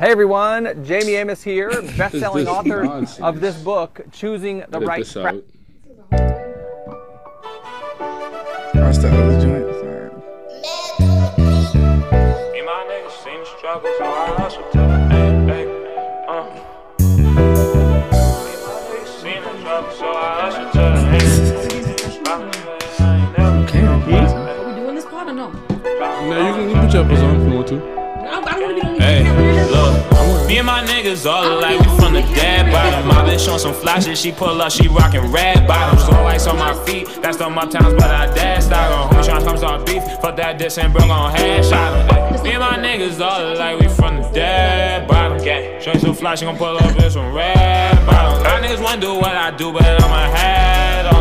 Hey everyone, Jamie Amos here, best-selling author nonsense? of this book, Choosing the Edit Right this Track. That's the other joint. Sorry. Me and my niggas seen the No, you can, you put your headphones on if you want to. I, I want to be Hey, look. Me and my niggas all alike, we from the dead bottom. My bitch on some flashes, she pull up, she rockin' red bottoms. So ice on my feet, that's the my towns, but I dashed out on. Homie tryna come start beef, fuck that diss and bro gon' headshot him. Ay, Me and my niggas all alike, we from the dead bottom. Gang, show you some flash, she gon' pull up in some red bottoms. My niggas wanna do what I do, but I'ma head on 'em.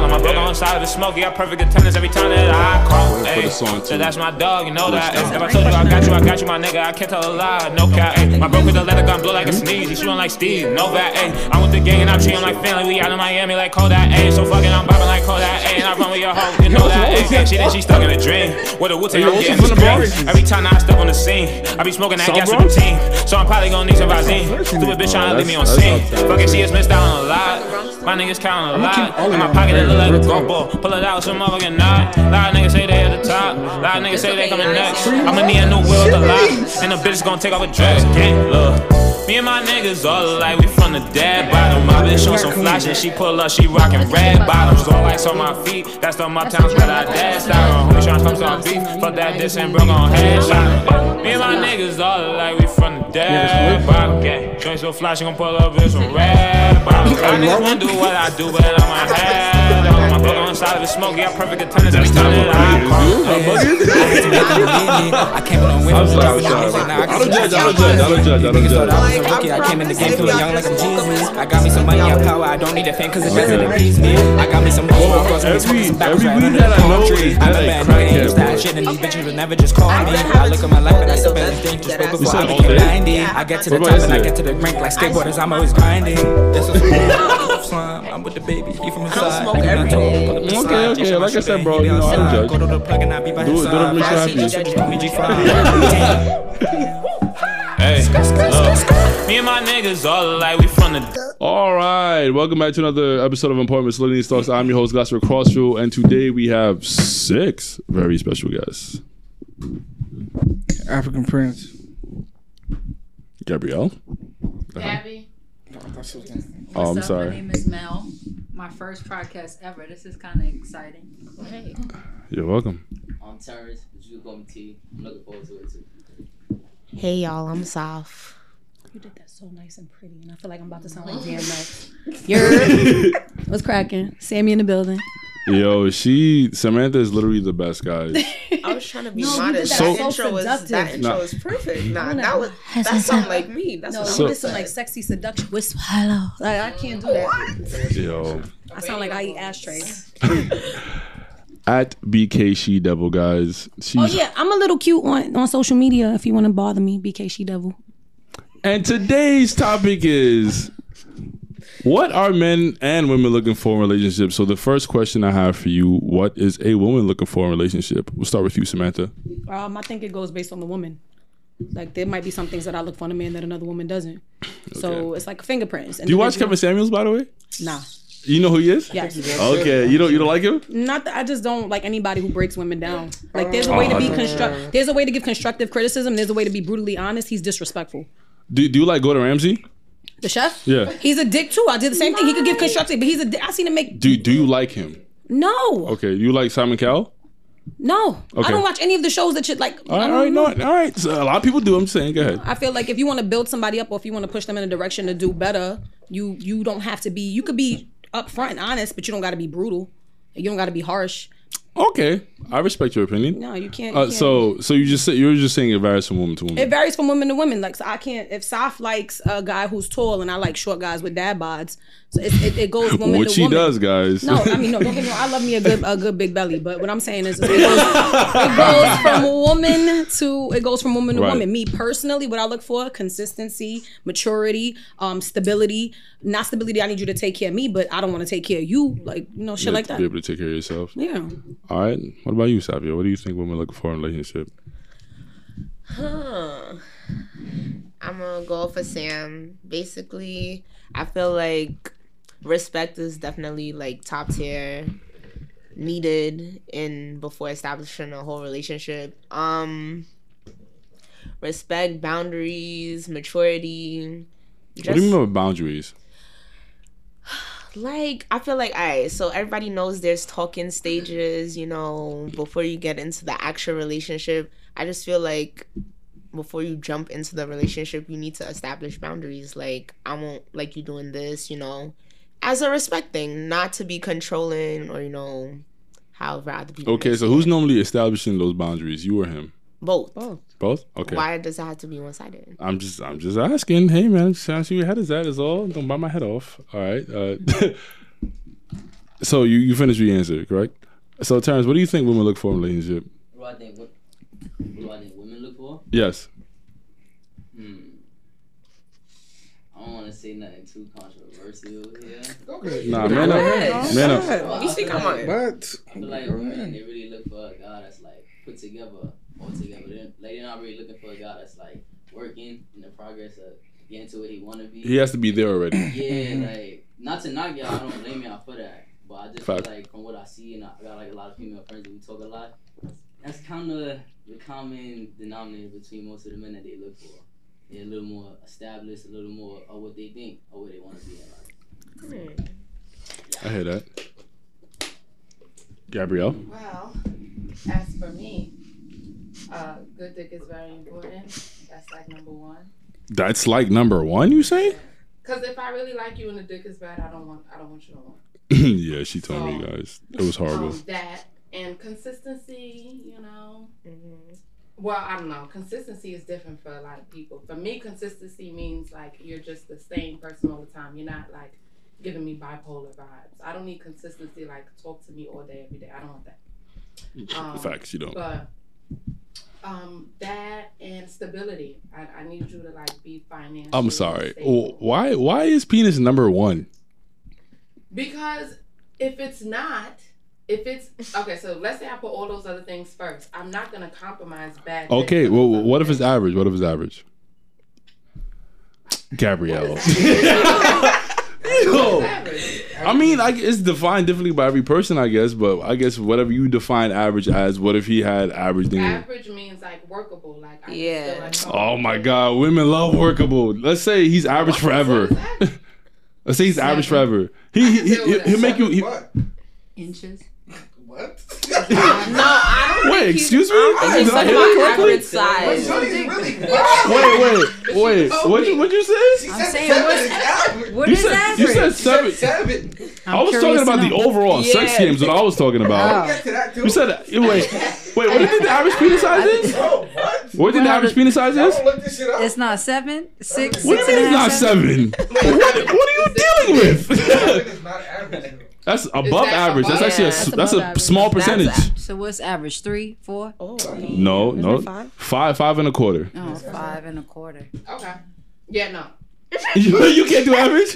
My brother on side of the smoke, he got perfect attendance every time that I call. The song, so that's my dog, you know that. If I told you I got you, I got you, my nigga. I can't tell a lie, no cap. Ay, my bro with the leather gun blow like a sneeze. He shooting like Steve, no that. Ay, I'm with the gang and I treat him like family. We out in Miami like Kodak. Ay, so fucking I'm bobbing like Kodak. Ay, and I run with your hoe, you know that. Ay, she think she stuck in a dream. With a Wu Tang, Hey, I'm getting up the in the Bronx? screen. Every time I step on the scene, I be smoking that gas Bronx? routine. So I'm probably gonna need some Visine. Stupid bitch trying to leave me on scene. Fucking she is missed out on a lot. My niggas counting a lot. In my pocket, them look like a golf Pull it out, some motherfucking knot. Lot of niggas say they at the top. Lot of niggas say they coming next. I'ma need a new wheel with a lot. And the bitch gon' take off a dress. Gang, look. Me and my niggas all alike, we from the dead bottom. My bitch on some flashes, she pull up, she rockin' red bottoms. All lights on my feet, that's the my towns where I dashed out. Homie tryna come start beef, fuck that diss and bro gon' headshot. Me and my niggas all alike, we from the dead bottom. Gang, joint so flash, she gon' pull up in some red bottoms. I niggas wanna do what I do, but I'm a head on. My brother on the side of the smoke, yeah, perfect attendance every time that I call. I came in with I'm him, sorry, I'm dropping sorry. down, now I I can don't judge, I don't judge, I don't judge, I don't judge. I was a rookie. I came in the game feeling young like I'm Jesus. I got me some money and power. I don't need a fan cause it doesn't appease me. I got me some money, of course, me Every- some backwards every right weed under that the I know palm tree. is I'm a that bad crackhead, nigga, ain't that bro. shit, and these bitches would never just call me. I look at my life and I still been think just spoke before I said all became day? 90. I get to the What top about and I this get to the rank like skateboarders. I'm always grinding. This is slime. I'm with the baby. He from inside. smoke Nigga, every not told, day. pull up the Okay, slide. okay, Just like I my said, shit, bro, he you know, I don't outside. judge. Go to the plug and I be by Do his it- do it side. make you happy. Hey, look. Me and my niggas all alike, we from the All right, welcome back to another episode of Important Miscellaneous Talks. I'm your host, Glassford Crossfield, and today we have six very special guests. African Prince. Gabrielle. Gabby. Oh, I'm up? sorry. My name is Mel. My first podcast ever. This is kind of exciting. Hey. You're welcome. I'm Terrance, but you can call me T. I'm looking forward to it too. Hey y'all, I'm Soph. You did that so nice and pretty, and I feel like I'm about to sound like DMX. You're what's cracking? Sammy in the building. Yo, she Samantha is literally the best, guys. I was trying to be No, modest. did that that so intro was that intro Nah. was perfect. Nah, no. that was that's something like me. That's No, what you I'm did some like sexy seduction. Whisper hello. Like I can't do that. What? Yo, I sound like I eat ashtrays. at BK She Devil, guys. She's Oh yeah, I'm a little cute on on social media. If you want to bother me, BK She Devil. And today's topic is what are men and women looking for in relationships? So the first question I have for you, what is a woman looking for in a relationship? We'll start with you, Samantha. Um, I think it goes based on the woman. Like there might be some things that I look for in a man that another woman doesn't. So it's like fingerprints. Do you watch Kevin Samuels by the way? Nah. You know who he is? Yes. Okay. You don't you don't like him? Not that I just don't like anybody who breaks women down. Like there's a oh, way to be construct. There's a way to give constructive criticism. There's a way to be brutally honest. He's disrespectful. Do, do you like Gordon Ramsay? The chef. Yeah. He's a dick too. I did the same thing. He could give constructive, but he's a. dick. I seen him make Do do you like him? no, Okay. You like Simon Cowell? no. Okay. I don't watch any of the shows that you like. All I right, don't all right, know. no, all right. So a lot of people do. I'm saying, go ahead. I feel like if you want to build somebody up or if you want to push them in a direction to do better, you you don't have to be. You could be upfront and honest, but you don't got to be brutal. You don't got to be harsh. Okay, I respect your opinion. No, you can't. you Uh, can't. so so you just say, you're just saying it varies from woman to woman. It varies from women to women. Like, so I can't. If Soph likes a guy who's tall and I like short guys with dad bods, so it, it, it goes woman What to she woman. does, guys. No, I mean no. Don't get me wrong. I love me a good a good big belly, but what I'm saying is it goes, it goes from woman to it goes from woman to Right. woman. Me personally, what I look for: consistency, maturity, um, stability. Not stability. I need you to take care of me, but I don't want to take care of you. Like you know, shit Yeah, like to that. Be able to take care of yourself. Yeah. All right. What about you, Safiya? What do you think women look for in a relationship? Huh. I'm gonna go for Sam. Basically, I feel like respect is definitely like top tier, needed in before establishing a whole relationship. Um, respect, boundaries, maturity. what do you mean by boundaries? like I feel like alright, so everybody knows there's talking stages, you know, before you get into the actual relationship. I just feel like before you jump into the relationship, you need to establish boundaries. Like I won't like you doing this, you know, as a respect thing, not to be controlling or you know, however other people. Okay, so who's normally establishing those boundaries? You or him? both. Both. Okay. Why does it have to be one sided? I'm just I'm just asking. Hey man, just trying to see where your head is at is all. Don't bite my head off. All right. Uh, so you you finished your answer, correct? So Terrance, what do you think women look for in a relationship? What do I think? What, what do I think women look for? Yes. I don't want to say nothing too controversial here. Nah, man up. Man up. You speak on it. What? I feel like women they really look for a guy that's like put together all together. They like they're not really looking for a guy that's like working in the progress of getting to where he want to be. He has to be there already. Yeah, like not to knock y'all, I don't blame y'all for that. But I just Fact. feel like from what I see, and I got like a lot of female friends that we talk a lot. That's kind of the common denominator between most of the men that they look for. They're a little more established, a little more of what they think or where they want to be in life. I hear that. Gabrielle. Well, as for me, uh, good dick is very important. That's like number one. That's like number one, you say? Cause if I really like you and the dick is bad, I don't want I don't want you no more. yeah, she told me, guys. It was horrible. Um, that and consistency, you know. Well, I don't know. Consistency is different for a lot of people. For me, consistency means like you're just the same person all the time. You're not like giving me bipolar vibes. I don't need consistency. Like talk to me all day, every day. I don't want that. Um, Facts, you don't. But um, that and stability. I, I need you to like be financially. I'm sorry. stable. Why why is penis number one? Because if it's not, if it's okay, so let's say I put all those other things first. I'm not gonna compromise bad. Okay, well, what if it's average? What if it's average? Gabrielle. Yo. I mean, like it's defined differently by every person, I guess. But I guess whatever you define average as, what if he had average? Then Average means like workable. Like I Yeah. Still, like, oh my god, women love workable. Let's say he's average forever. Let's say he's average forever. He he he he'll make you. He, Inches. What? No, I don't wait, think he's- excuse me. I think Did I he's hear talking that about correctly? average size. Shorty's really Wait, wait, wait. What you what you say? I'm saying, what's, what You is said average? you said seven. Seven. I'm was talking about to the know. overall sex games. What I was talking about. Oh. Get that. You said wait, wait. What do you think the average penis size is? Oh, what? What do you think the average penis size is? this. It's not seven, six, What do you mean it's not seven? what, what are you dealing with? Seven is not average. though. That's above that average. That's actually a Yeah, s- that's that's a average. small That's percentage. So what's average? Three, four? Oh. No, no, it five? five, five and a quarter. Oh, five and a quarter. Okay. Yeah, no. you, you can't do average.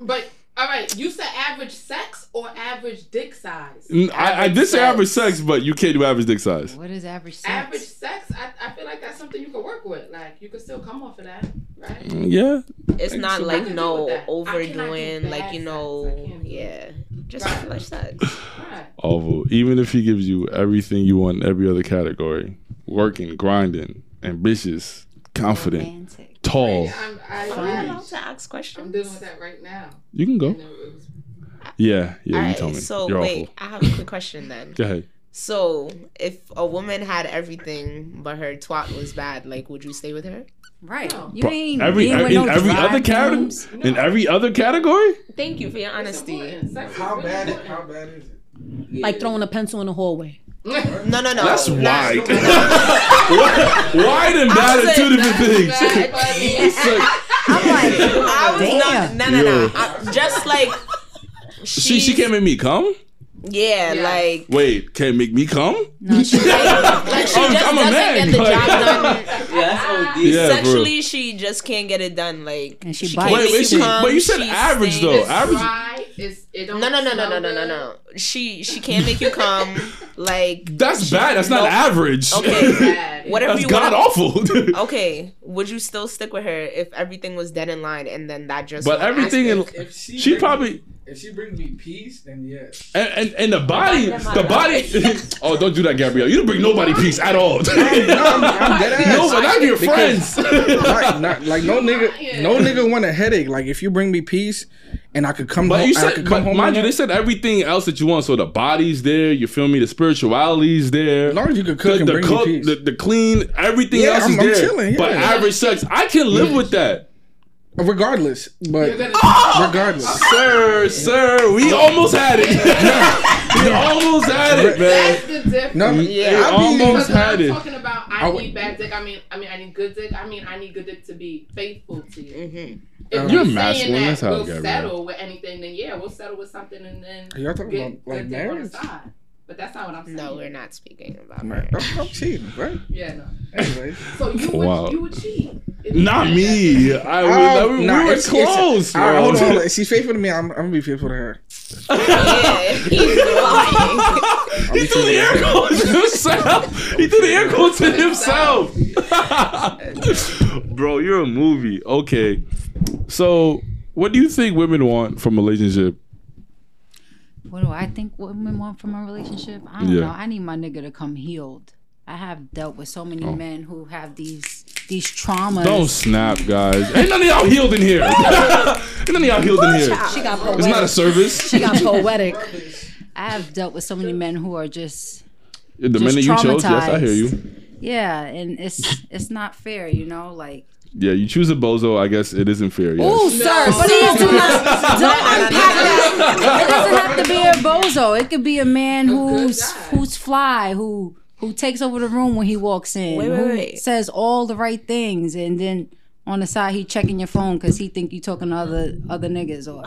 But all right, you said average sex or average dick size? I, I did say sex. average sex, but you can't do average dick size. What is average sex? Average sex, I, I feel like that's something you can work with. Like you can still come off of that, right? Mm, Yeah. It's not like no deal with that. I cannot do overdoing, like you know, I can't do yeah, just Right. flesh sex. Right. Oval. Even if he gives you everything you want in every other category, working, grinding, ambitious, confident, Romantic. tall. I'm, I Am I agree. allowed to ask questions? I'm dealing with that right now. You can go. Was- Yeah, yeah. You Alright, told me. so You're wait, awful. I have a quick question then. Go ahead. So, if a woman had everything but her twat was bad, like, would you stay with her? Right. No. You Bro, ain't every being with in no every other category. thumbs. In every other category. Thank you for your honesty. important. Sex is How bad? How bad is it? Like throwing a pencil in the hallway. No, no, no. That's not- wide. wide and bad are two different things. Bad, but It's like- I'm like, I was damn. not. No, no, no. I- Just like she she she's- can't make me come. Yeah, Yeah. like Wait, can't make me come? No, she, like she I'm- just I'm a doesn't man, get the like- job done. Yeah, that's OD. Yeah, bro. Sexually, she just can't get it done. Like And she she bites. can't Wait, make wait, you she, come, but you said she average though. Average. dry, it's it don't No, no, no, no, no, no, no, no. She she can't make you come. Like That's bad. That's not No. average. Okay. Bad. Whatever That's you god wanna- awful. Okay, would you still stick with her if everything was dead in line and then that just But everything in If she, she probably me, if she brings me peace, then yes. and, and and the body the body. oh, don't do that, Gabrielle. You don't bring nobody peace at all. No, I'm, I'm dead ass. no, but not your Because- friends. not, not, like no nigga, no nigga want a headache. Like if you bring me peace, and I could come But home, you I said, could but home. mind you, they said everything else that you want. So the body's there. You feel me? The spirituality's there. as long as you could cook the, and the bring cook, me peace. the, the clean, everything Yeah, else I'm- is I'm there. chilling, But average sex, I can live with that. Regardless, but You're regardless. Sir, sir, we almost had it. we almost had it, man. That's the difference. No, Yeah. I almost Because when had I'm it. talking about I I need bad dick. I mean, I mean, I need good dick. I mean, I need good dick to be faithful to you. Mhm. If you're You're masculine, saying that's that how we'll it get, settle with anything, then yeah, we'll settle with something and then Y'all talking get about, like, on the marriage? side. But that's not what I'm saying. No, we're not speaking about Man, marriage. I'm, I'm cheating, right? Yeah, no. Anyway, So you would Wow. you would cheat. If you Not me. that I Oh, we, um, we nah, were it's- it's- close. all right, bro. hold on, hold on. If she's faithful to me, I'm, I'm gonna be faithful to her. yeah, he's lying. he threw the air quotes to himself. He threw the air quotes to himself. Bro, you're a movie. Okay. So, what do you think women want from a relationship? What do I think women want from a relationship? I don't Yeah. know. I need my nigga to come healed. I have dealt with so many Oh. men who have these these traumas. Don't snap, guys. Ain't none of y'all healed in here. Ain't none of y'all healed in here. She got poetic. It's not a service. She got poetic. I have dealt with so many men who are just The just minute you chose, yes, I hear you. yeah, and it's it's not fair, you know. Like Yeah, you choose a bozo. I guess it isn't fair. Yes. Ooh, sir, please do not don't unpack that. it doesn't have to be a bozo. It could be a man who's who's fly, who who takes over the room when he walks in, Wait, wait, who wait. says all the right things, and then on the side he checking your phone because he think you talking to other other niggas or.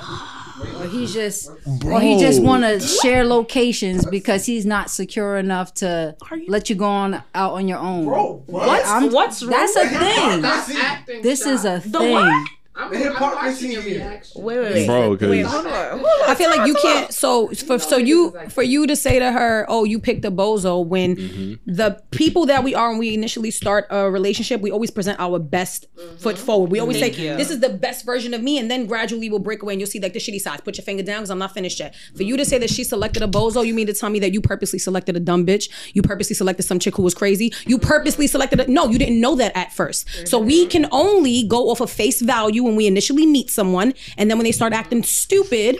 Or he's just, or he just want to share locations because he's not secure enough to let you go on out on your own. Bro, What's I'm- what's wrong? That's a thing. Stop acting This is shy. a thing. I'm, The I'm hypocrisy watching your here. reaction. Wait, wait, wait. Bro, Wait, hold on. hold I feel like you can't. So for so you for you to say to her, "Oh, you picked a bozo," when Mm-hmm. the people that we are when we initially start a relationship, we always present our best foot forward. We always Thank say, you. "This is the best version of me," and then gradually we'll break away, and you'll see like the shitty sides. Put your finger down because I'm not finished yet. For you to say that she selected a bozo, you mean to tell me that you purposely selected a dumb bitch? You purposely selected some chick who was crazy? You purposely selected a no? You didn't know that at 1st So we can only go off of face value when we initially meet someone, and then when they start acting stupid.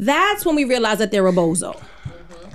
That's when we realize that they're a bozo.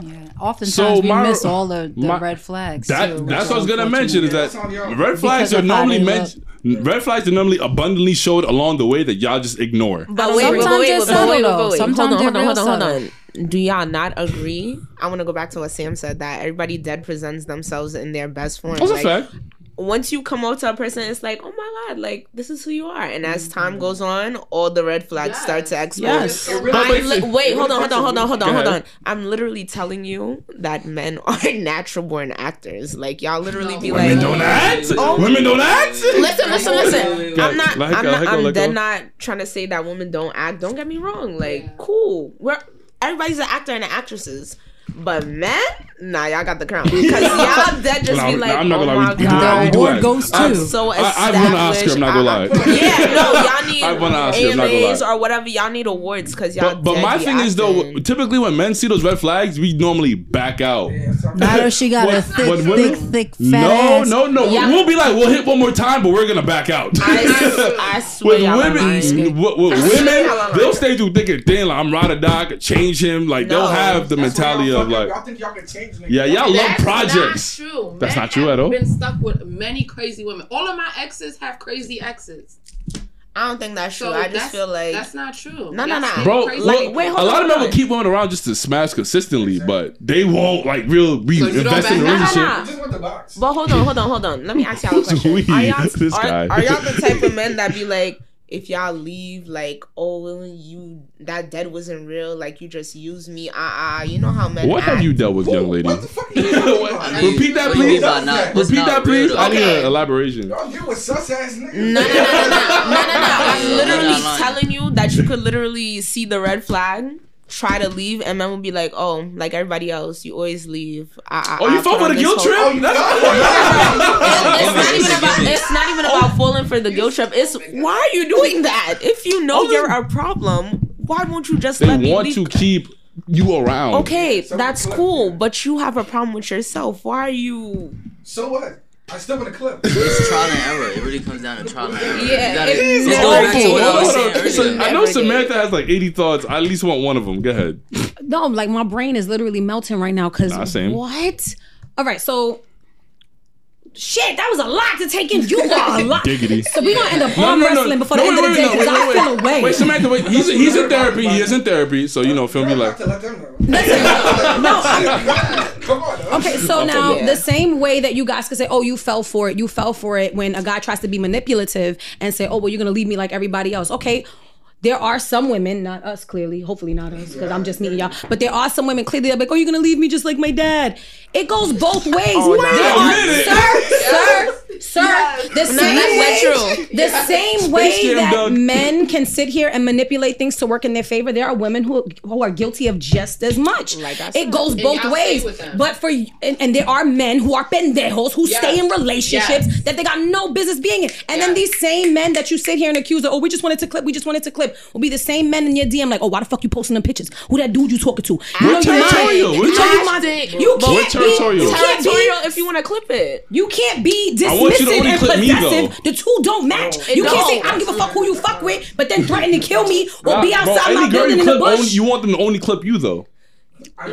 Yeah. Oftentimes So we my- miss all the, the my- red flags. That too, that's what I was gonna mention is that That's on y'all. red flags Because are normally they mentioned. Red flags are normally abundantly showed along the way that y'all just ignore. But wait, wait, Sometimes wait, they're wait, subtle, wait, wait, though. wait, wait. Sometimes Hold on, they're hold on, hold on, real hold on. Do y'all not agree? I want to go back to what Sam said that everybody dead presents themselves in their best form. That's a Like, fact. Once you come out to a person, it's like, oh my god, like this is who you are. And as Mm-hmm. time goes on, all the red flags start to expose. Yes. It But- I'm but- li- wait, hold on, hold on, hold on, hold on, hold on. I'm literally telling you that men are natural born actors. Like y'all literally be like, Women like, don't act. Oh. Women don't act. Listen, listen, listen. I'm not. let I'm not. let I'm let dead go. not trying to say that women don't act. Don't get me wrong. Like, cool. We're everybody's an actor and actresses. But men, nah, y'all got the crown because y'all dead just Nah, be like, nah, I'm not oh gonna my lie. We, we do god. that. We do award that. goes I- to- so I, I've won an Oscar. I'm not gonna lie. established. Yeah, no, y'all need I've won an Oscar, I'm not gonna AMAs lie. or whatever. Y'all need awards because y'all. But, but my be thing is though, typically when men see those red flags, we normally back out. Not if she got a What- thick, what thick, women- thick, fat No, ass. no, no. Yeah. We'll be like, we'll hit one more time, but we're gonna back out. I, I swear, with y'all women, with, with women, they'll stay through thick and thin. Like I'm ride or die, I could change him. Like they'll have the mentality of like, y'all think y'all can change niggas. yeah, y'all love That's projects. Not true. That's Men not true have at all. Been stuck with many crazy women. All of my exes have crazy exes. I don't think that's true. So I just feel like that's not true. No, no, no. Bro, crazy look, women. wait, hold a on, lot of men will keep women around just to smash consistently, but they won't like real be So you in a back- relationship. Nah, nah, You just want the box. But hold on, hold on, hold on. Let me ask y'all a question. Are y'all, this are, guy. are y'all the type of men that be like, if y'all leave like oh you that dead wasn't real like you just used me ah uh, uh, you know how men What have you dealt with, young lady? Repeat that, What do you mean please. by not- Repeat not that, please. real, I need an elaboration. Y'all get with sus ass niggas. No, no, no, no, no, no, no, no. I'm literally telling you that you could literally see the red flag, try to leave, and men will be like, "Oh, like everybody else, you always leave." I, I, Oh, you I fell for the guilt whole- trip? Oh, it's not even about. It's not even about falling for the guilt trip. It's why are you doing that? If you know oh, you're a problem, why won't you just They let me want leave? to keep you around. Okay, that's cool, but you have a problem with yourself. Why are you? So what? I still want to clip. It's trial and error. It really comes down to trial and error. Yeah, You gotta, it this is back to what I was Hold saying on. So. I know Samantha has like 80 thoughts. I at least want one of them. Go ahead. No, like my brain is literally melting right now because Nah, same. what? All right, so shit, that was a lot to take in. You are a lot. Giggity. So we gonna end up arm wrestling before the No, end wait, of the day wait, no, because I wait, feel wait. away. Wait, Samantha, wait. He's, he's in therapy. He is in therapy. So, you know, feel me like. to let them no, Come on. Okay, so now Yeah. the same way that you guys could say, "Oh, you fell for it," you fell for it when a guy tries to be manipulative and say, "Oh, well, you're gonna leave me like everybody else." Okay. There are some women, not us clearly, hopefully not us, because I'm just meeting y'all. But there are some women clearly that are like, "Oh, you're gonna leave me just like my dad." It goes both ways. Oh, there no. are, Minute. sir, sir, sir. The same that's way, true. the same way Jam that dog. men can sit here and manipulate things to work in their favor, there are women who who are guilty of just as much. Like I it goes both ways. But for and, and there are men who are pendejos who Yes. stay in relationships Yes. that they got no business being in. And then these same men that you sit here and accuse of, oh, we just wanted to clip, we just wanted to clip, will be the same men in your DM like, oh, why the fuck you posting them pictures? Who that dude you talking to? You We're know you lying. territorial. We're You know you lying. territorial. You But we're can't be. territorial. You can't be. if you want to clip it. You can't be I want you to dismissive only and clip me, possessive. though. The two don't match. It you can't say don't. I don't give a fuck who you fuck with, but then threaten to kill me or Nah, be bro, outside any my girl building you in the clip, bush. only, you want them to only clip you though.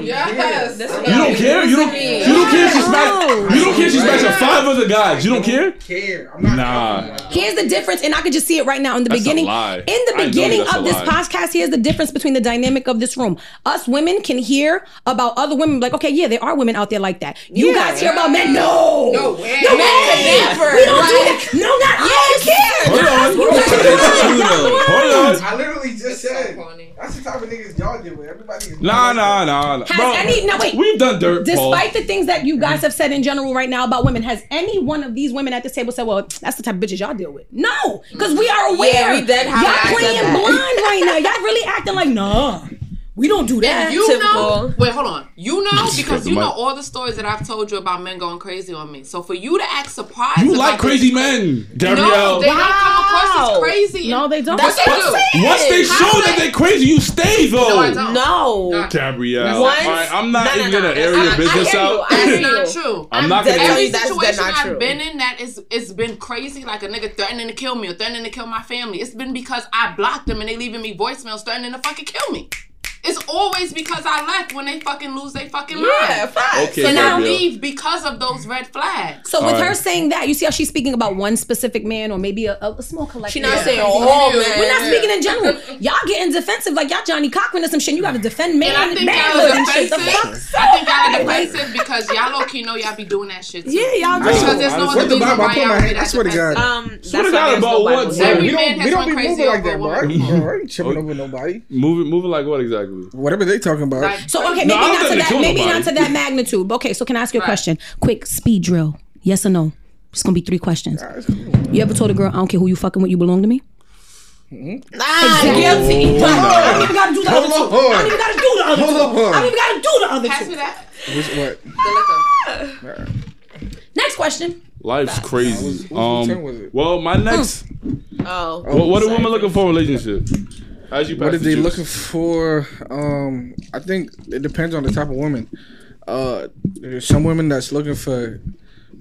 Yes. You don't care. You don't. You don't care if she smash. You don't care if she smashing five other guys. You don't care. Care. I'm. Nah. Here's the difference, and I could just see it right now in the That's beginning. In the beginning of this lie. podcast, here's the difference between the dynamic of this room. Us women can hear about other women, like, okay, yeah, there are women out there like that. You Yeah. guys hear about men? No, No way. no way. never. We don't do that. No, not all care. Hold on. You guys That's true, though. Hold on. I literally just said. Corny. That's the type of niggas y'all deal with. Everybody is. Nah, nah, nah. nah. Has Bro, any- now wait. We've done dirt. Paul. Despite the things that you guys mm-hmm. have said in general right now about women, has any one of these women at this table said, "Well, that's the type of bitches y'all deal with"? No, because we are aware. Yeah, we did have y'all playing I said that. blind right now. Y'all really acting like, nah, we don't do that. And you Typical. know, wait, hold on. You know because you know all the stories that I've told you about men going crazy on me. So for you to act surprised, You like crazy this- men, No, Gabrielle. they don't come across Wow. as crazy. No, they don't. That's what I'm do. Once they How show they- that they're crazy, you stay though. No, I don't. No. Not- Gabrielle. Once- All right, I'm not No, no, even no. gonna air I- your I business hear you. out. I hear That's not true. I'm not gonna dead air. Every That's- that's situation not I've been in that is it's been crazy, like a nigga threatening to kill me or threatening to kill my family. It's been because I blocked them and they leaving me voicemails threatening to fucking kill me. It's always because I left when they fucking lose their fucking mind. Yeah, facts. Okay, and I leave because of those red flags. So with All her saying that, you see how she's speaking about one specific man or maybe a, a, a small collective. She not of saying crazy all men. men. We're not speaking in general. Y'all getting defensive like y'all Johnnie Cochran or some shit. You got to defend man And I think y'all manhood are. The fuck? defensive. I think y'all are defensive because y'all low key know y'all be doing that shit too. Yeah, y'all do. Because there's no What other the reason Bible? I why put my y'all be hand- I that swear to defensive. God. Um, that's Swear to why God there's about no what, Bible. bro? Every we man don't, has we don't went be crazy moving like over a that, bro. I woman ain't, before. bro, I ain't tripping over nobody. Moving, moving like what exactly? Whatever they talking about. Like, So okay, maybe I don't to that. Maybe nobody. not to that magnitude. Okay, so can I ask you a Right. question? Quick speed drill. Yes or no? It's gonna be three questions. You ever told a girl, I don't care who you fucking with, you belong to me? Ah, Exactly. guilty. I don't even gotta do the other two. Hold I don't even gotta do the other Hold two. on. I don't even gotta do the other pass me that. Which, what? The liquor. Next question. Life's crazy. Whose- whose was Um, it? well, my next. Oh. What, what are sorry. women looking for in a relationship? As you What pass are the they juice. looking for? Um, I think it depends on the type of woman. Uh, there's some women that's looking for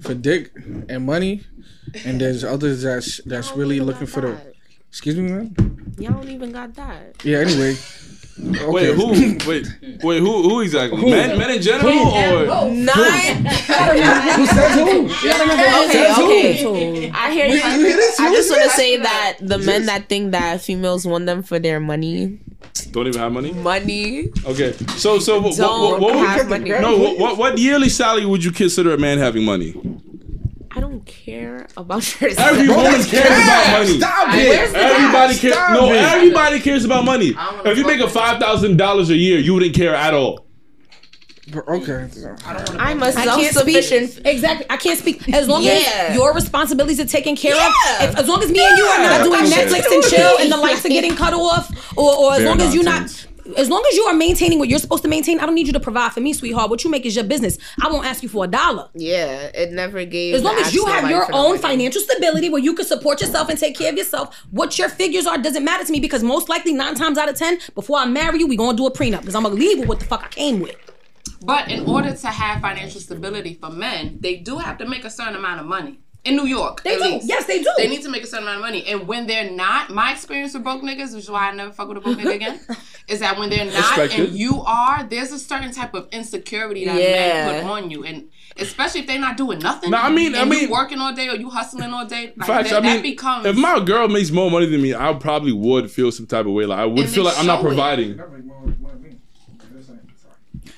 for dick and money, and there's others that's that's really looking got for the. Excuse me, man. Y'all don't even got that. Yeah. Anyway. Wait, who? Wait, wait, who? Who exactly? Men, men in general, or Nine. Who says who? Okay, okay. I hear you. You hear this? I Who just want to say that the men that think that females want them for their money, don't even have money? money, Okay, so so what? What, don't what, what would- have money. no, what, what what yearly salary would you consider a man having money? I don't don't care about your. Every woman cares about money. Stop Where's it. the Everybody cares. No, it. everybody cares about money. I don't wanna If you make a five thousand dollars a year, you wouldn't care at all. Okay. I'm a I can't speak. self-sufficient. Exactly. I can't speak. As long Yeah. as your responsibilities are taken care Yeah. of. If, as long as me and you are not doing Netflix and chill and the lights are getting cut off, or, or as Fair long as you're not. Nonsense. As long as you are maintaining what you're supposed to maintain, I don't need you to provide for me, sweetheart. What you make is your business. I won't ask you for a dollar. Yeah, it never gave. As long as you have your own money. financial stability where you can support yourself and take care of yourself, what your figures are doesn't matter to me because most likely nine times out of ten, before I marry you, we gonna do a prenup because I'm gonna leave with what the fuck I came with. But in order to have financial stability for men, they do have to make a certain amount of money. In New York, They at do. least. Yes, they do. They need to make a certain amount of money. And when they're not, my experience with broke niggas, which is why I never fuck with a broke nigga again, is that when they're not Respect and you are, there's a certain type of insecurity that Yeah. men put on you. And especially if they're not doing nothing. No, I mean- and I you mean- working all day or you hustling all day. Like Facts. that, I mean, that becomes if my girl makes more money than me, I probably would feel some type of way. Like I would feel like I'm not providing. it.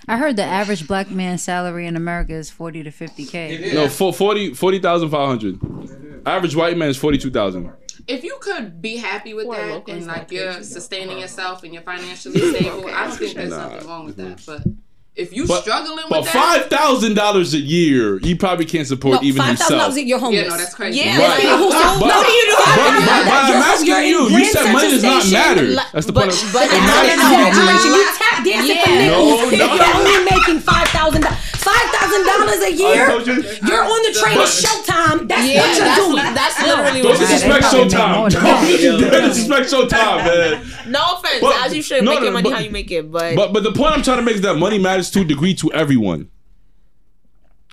Providing. I heard the average black man's salary in America is forty to fifty k. No, for 40 40,500. Average white man is forty two thousand. if you could be happy with Poor that locals and like you're sustaining yourself and you're financially stable, I don't think there's Nah. nothing wrong with that. But if you But, struggling with but that, five thousand dollars a year, he probably can't support No, even five thousand himself. dollars a year, you're homeless. yeah, no, that's crazy. Yeah, Right. like, Who said- But- no, you don't. But, but, but I'm You're- asking you're you. You said money does not matter. Like- That's the but- point. Of, but it it's Now matters you're to not you. generation. You tap dancing for Yeah. niggas. No, no. You're only making five thousand five thousand dollars a year. told you. You're on the train to Showtime. That's Yeah, what you're that's, doing. that's literally Don't what it is. disrespect probably make Showtime. more than Don't disrespect Showtime, man. No offense, But- as you should no, make no, your money but- how you make it, but, But but the point I'm trying to make is that money matters to a degree to everyone.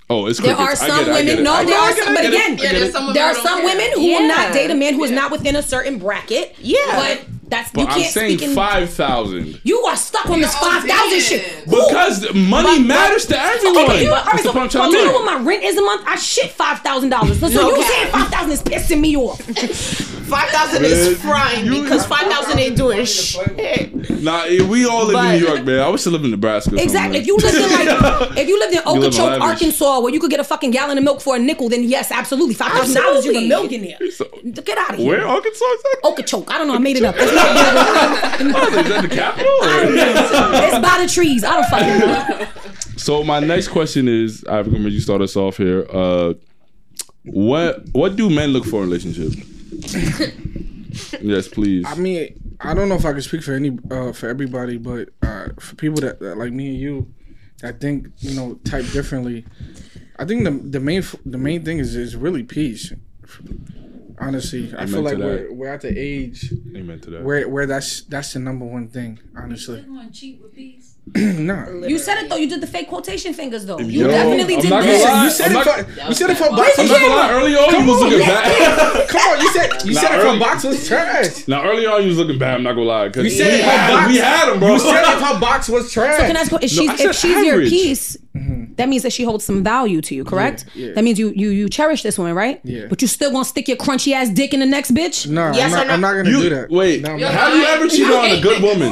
Oh, it's There crickets. are I some get it, women. No, there are some. But I get it, again, I get there's it. some women there are some women who will not date a man who is not within a certain bracket. Yeah. But that's you But I'm can't saying speak in. five thousand You are stuck on this oh, five thousand shit. ODing. Who- because money But- matters to everyone. Okay, you know, all That's right, the so, I'm so trying you know what my rent is a month? I shit five thousand dollars. So No you cap. saying five thousand is pissing me off? five thousand Man, is frying you- because five thousand ain't doing shit. Nah, we all live But- in New York, man. I wish I lived in Nebraska. Exactly. If you lived in like, if you lived in live Okeechobee, lavish. Arkansas, where you could get a fucking gallon of milk for a nickel, then yes, absolutely, five thousand dollars, you're a Absolutely. millionaire. So- Get out of here. Where Arkansas is that? Okeechobee. I don't know. I made it up. It's, Oh, is that the capital? or- it's by the trees. I don't fucking know. So my next question is, I'm gonna you start us off here. Uh, what what do men look for in relationships? yes, please. I mean, I don't know if I can speak for any uh, for everybody, but uh, for people that, that like me and you that think you know type differently, I think the the main the main thing is is really peace. Honestly, I Amen feel like we're we're at the age Amen to that. where where that's that's the number one thing. Honestly, gonna cheat with peace? nah. You said it though. You did the fake quotation fingers though. Yo, You definitely I'm did not gonna this. lie. You said I'm it not- for you said it for I'm box. not gonna lie. Early on, you was looking bad. Come on, you said you Nah, said it early- for box trash. now, early on, you was looking bad. I'm not gonna lie. Cause You said we it had, box. we had him, bro. You said if her box was trash. So can I ask? If, she's, I said if she's your average. piece, mm-hmm. That means that she holds some value to you, correct? Yeah, yeah. That means you you you cherish this woman, right? Yeah. But you still gonna stick your crunchy ass dick in the next bitch? No, Yes I'm, or not, I'm not gonna You- do that. wait, No, not. have you ever cheated on a good woman?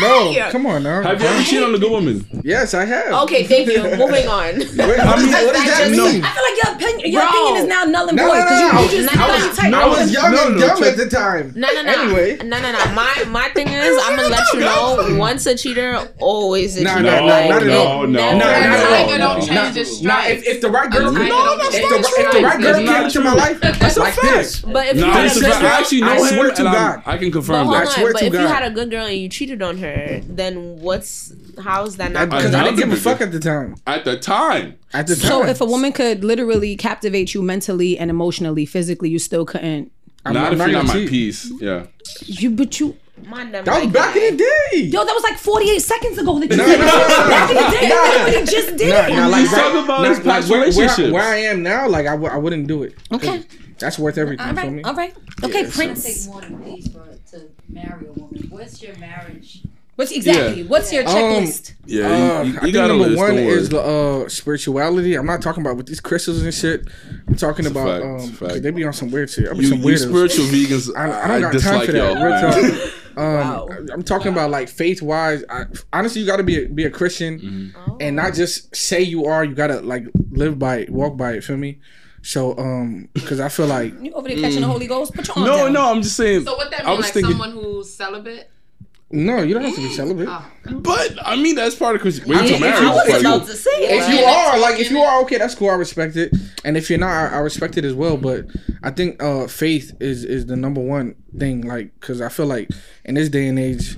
no, come on now. Have you ever cheated on a good woman? Yes, I have. Okay, thank you. Moving on. Wait, what, is that, what does that mean? I feel like your opinion, your opinion is now null and void no, because no, you, no. just No, no, you no. type I was young and dumb at the time. No, no, no. Anyway. No, no, no. My my thing is, I'm gonna let you know. Once a cheater, always a cheater. nah, nah, Like, not at all. No, no, no, no, no. Change its Nah, stripes. if, if the right girl, A no, don't if change the, if the right girl came into my life, That's a fact. But if No, you had a a fact. good I actually know I him, to God. I can confirm hold that. I swear on, but if you had a good girl and you cheated on her, then what's how's that not? Because I Another didn't give a fuck at the time. At the time, At the time. So if a woman could literally captivate you mentally and emotionally, physically, you still couldn't. I'm not if you're not my piece. Yeah. You but you. My number That was like back in the day. Yo, that was like 48 seconds ago that you No, did no, it. no, no, Back in the day, no. everybody just did Nah, it. nah, like, He's talking about his past where, where, relationships. where I am now, like I, w- I wouldn't do it. Okay. That's worth everything All for right, me. all right. Okay, Yeah, so- Prince. Take more than peace for to marry a woman. What's your marriage? What's exactly? Yeah. What's your Um, checklist? Yeah, Uh, you, I you, think you got a number one is the uh, spirituality. I'm not talking about with these crystals and shit. I'm talking It's about fact, um, it's a 'cause fact. they be on some weird shit. I be you, some you weirdos. spiritual vegans. I, I, I don't got time dislike for that. y'all. Real man. talk. Um, I'm talking about like faith wise. Honestly, you got to be a, be a Christian Mm-hmm. and not just say you are. You got to like live by it, walk by it. Feel me? So, um, because I feel like You over there catching the Holy Ghost? Put your arms No, down. no, I'm just saying. So what that I was Like thinking, someone who's celibate? No, you don't have to be celibate. but I mean that's part of Christian. Wait I until mean, if marriage. you- is if part of you- it. If you are like, if you are okay, that's cool. I respect it. And if you're not, I, I respect it as well. But I think uh, faith is is the number one thing. Like, because I feel like in this day and age,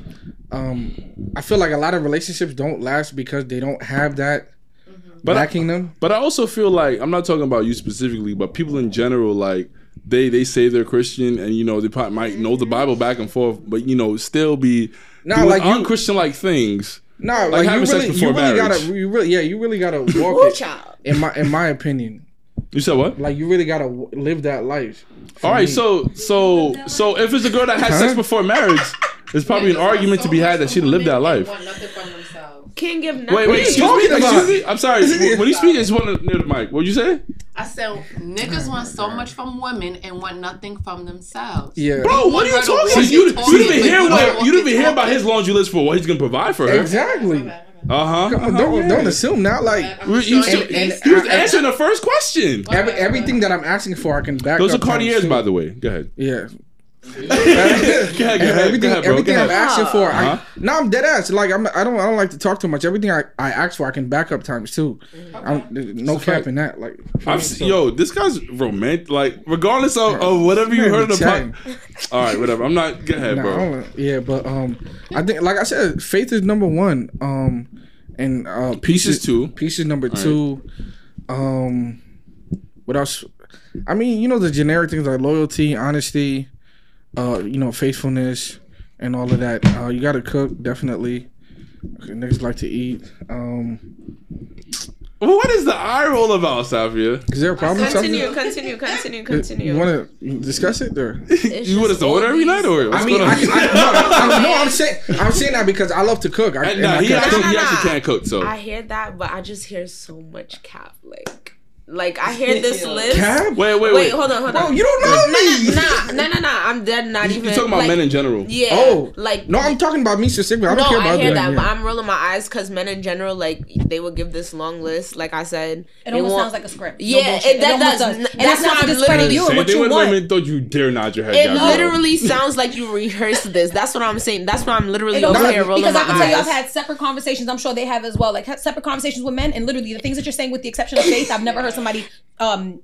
um, I feel like a lot of relationships don't last because they don't have that But I- backing them. But I also feel like I'm not talking about you specifically, but people in general, like they they say they're Christian and you know they probably might know the mm-hmm. Bible back and forth, but you know still be Nah, doing like you- unchristian like things. No, like, like, having you sex really, before you really marriage. gotta, you really, yeah, you really gotta walk Ooh, it. child. In my, in my opinion, You said what? like you really gotta w- live that life. All right, me. so so so if it's a girl that had sex before marriage, there's probably an argument to be had that she lived that life. Can't give nothing. Wait, wait, excuse me, excuse me. I'm sorry. When you speak, it's one near the mic. What'd you say? I said niggas want so much from women and want nothing from themselves. Yeah. Bro, what are you Want her to talking? walk You, it, you didn't even hear you don't what you didn't even hear about his laundry list for what he's gonna provide for her. Exactly. Uh huh. Come on, don't don't assume now. Like You, you, And- and you was I- I- answering the first question. every, everything that I'm asking for, I can back. Those are up times Cartiers, by the way. Go ahead. Yeah. Go go everything, ahead, bro. everything I'm ahead. asking for, Uh-huh. I, no, I'm dead ass. Like I'm, I don't, I don't like to talk too much. Everything I, I ask for, I can back up times two. I'm, no cap in that. Like, I've se- yo, this guy's romantic. Like, regardless of, of whatever you heard in the chatting. podcast. All right, whatever. I'm not. Go ahead, Nah, bro. yeah, but um, I think, like I said, faith is number one. Um, and uh, Peace is two. Peace is number All right. two. Um, what else? I mean, you know the generic things like loyalty, honesty, uh, you know, faithfulness, and all of that. Uh, you got to cook definitely. Niggas like to eat. Um, Well, what is the eye roll about, Safiya? is there a problem? with Continue, something? continue, continue, You want to discuss it or? you want us to order every night, or what's I mean, going I, on? I, no, I, no, I'm saying, I'm saying that because I love to cook. I, And, and nah, I he can actually, cook. he Nah, nah, actually can't cook, so I hear that, but I just hear so much cap. Like, like I hear this list. Cab? wait, wait, Wait, wait. hold on, hold Bro, on. you don't know me. Nah, nah, nah, nah. I'm dead. Not You- even. You're talking about like, men in general. Yeah. Oh, like No, I'm talking about me specifically. I don't no, care about I hear other that, but. I'm rolling my eyes because men in general, like they would give this long list. Like I said, It almost want- sounds like a script. No Yeah, bullshit. it, that almost does. And That's that's not why to I'm literally. you and Same what thing you with want. women. Don't you dare nod your head. It Gabrielle. literally sounds like you rehearsed this. That's what I'm saying. That's why I'm literally It over don't- here rolling because I can tell you, I've had separate conversations. I'm sure they have as well, like separate conversations with men. And literally, the things that you're saying, with the exception of faith, I've never heard somebody um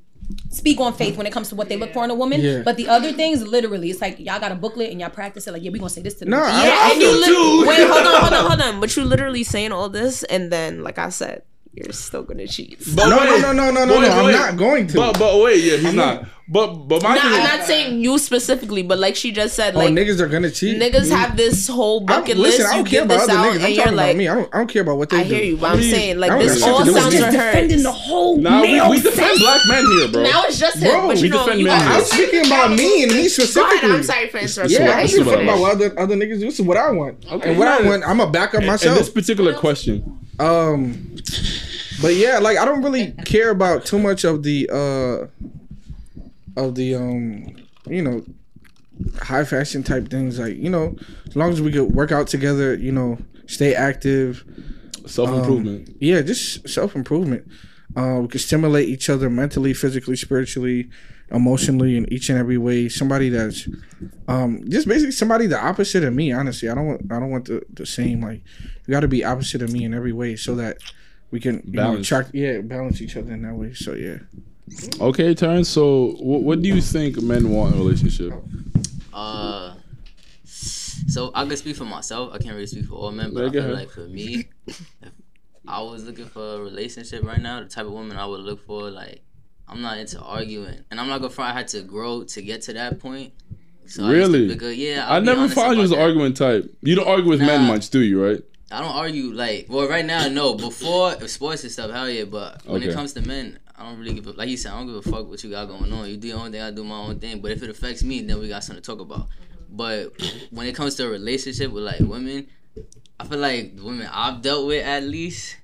speak on faith when it comes to what they look for in a woman. Yeah. But the other things, literally, it's like y'all got a booklet and y'all practice it. Like, yeah, we gonna say this to them. Nah, I- Yeah, I and you feel lit- too. wait, hold on, hold on, hold on. But you literally saying all this, and then, like I said, you're still gonna cheat. But No, wait, no, no, no, no, but no, wait, I'm wait. not going to. But but wait, yeah, he's I'm not. not. But but my Nah, I'm not saying you specifically, but like she just said, oh, like niggas are gonna cheat. niggas have this whole I don't- bucket listen, list. I You don't care give about this other out, niggas. and I'm you're talking like, about me. I don't, I don't care about what they I do. I hear you, but I I'm saying like this all to do with sounds it. to defending the whole nah, we, male we defend black men here, bro. Now it's just him, Bro, but we you know, defend you men. I'm speaking about me and me specifically. I'm sorry for interrupting. Yeah, I Go don't ahead. give a fuck whatever. about what other, other niggas do. This is what I want. Okay, and what I want, I'm going to back up In myself. this particular question, Um, but yeah, like I don't really care about too much of the uh of the um you know high fashion type things. Like you know, as long as we could work out together, you know, stay active. self improvement. Um, yeah, just self improvement. Uh, we can stimulate each other mentally, physically, spiritually, emotionally, in each and every way. Somebody that's um, just basically somebody the opposite of me. Honestly, I don't want I don't want the, the same. Like you got to be opposite of me in every way so that we can you know, Balance. attract yeah balance each other in that way. So yeah, Okay, Terrance. So, what, what do you think men want in a relationship? Uh, so I can speak for myself. I can't really speak for all men, but Yeah, I feel like for me, if I was looking for a relationship right now, the type of woman I would look for, like, I'm not into arguing, and I'm not gonna front. I had to grow to get to that point. So I really? a- yeah, I'll I never found you as an argument type. You don't argue with men much, do you? Right? I don't argue like well right now no before sports and stuff hell yeah but when Okay. it comes to men I don't really give a like you said I don't give a fuck what you got going on you do your own thing I do my own thing but if it affects me then we got something to talk about but when it comes to a relationship with like women I feel like the women I've dealt with at least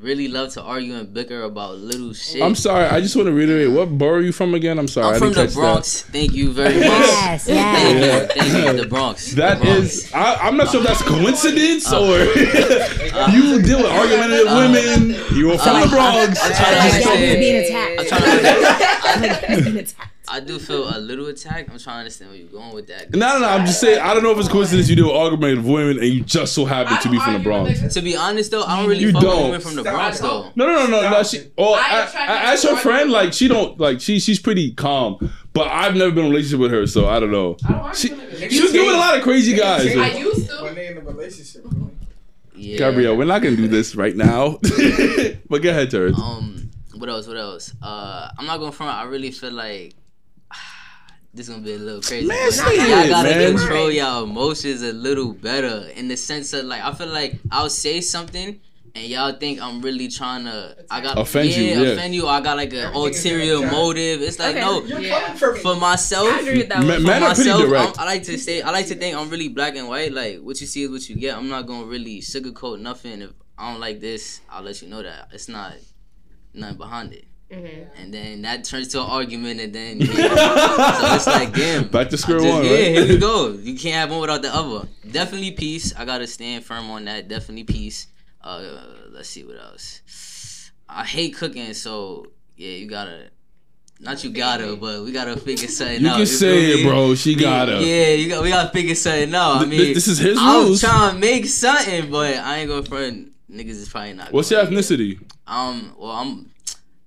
really love to argue and bicker about little shit I'm sorry. I just want to reiterate. What borough are you from again? I'm sorry. I'm I from didn't the catch that. Bronx thank you very much Yes, thank yes. you thank you the Bronx That the Bronx. is, I, I'm not sure if that's coincidence Uh, or uh, you deal with argumentative uh, women. You're from uh, the Bronx. I'm trying to Y'all understand. was being attacked. I'm trying to, has been attacked. I do feel a little attacked. I'm trying to understand where you're going with that. No, no, no. I'm just saying. I don't know if it's coincidence you do argument with women and you just so happen to be from the Bronx. To be honest though, I don't really You fuck with don't. women from the Bronx though. No, no, no, no. no she, oh, I I, as her friend, like she don't like she she's pretty calm. But I've never been in a relationship with her, so I don't know. She, she was doing with a lot of crazy guys. I used to. When they in a relationship. Yeah. Gabrielle, we're not gonna do this right now. but go ahead, Terrance. Um, what else? What else? Uh, I'm not going front. I really feel like this gonna be a little crazy. Man, but say y'all gotta man. control y'all emotions a little better in the sense of like I feel like I'll say something. And y'all think I'm really trying to? I got Offend you, yeah, yeah. offend you. I got like an ulterior motive. It's like Okay. no, Yeah. for myself. I agree with that one. For men myself. I'm- I like to say, I like to think I'm really black and white. Like what you see is what you get. I'm not gonna really sugarcoat nothing. If I don't like this, I'll let you know that it's not nothing behind it. Mm-hmm. And then that turns to an argument, and then yeah. so it's like damn. Back to square just- one, Yeah, right? here we go. You can't have one without the other. Definitely peace. I gotta stand firm on that. Definitely peace. Uh, let's see what else. I hate cooking, so yeah, you gotta. Not you gotta, but we gotta figure something out. You out. can say it, me? bro. She Me- gotta. Yeah, you got. We gotta figure something out. I mean, th- this is his I'm rules. trying to make something, but I ain't gonna front. Niggas is probably not. What's your ethnicity? Um, well, I'm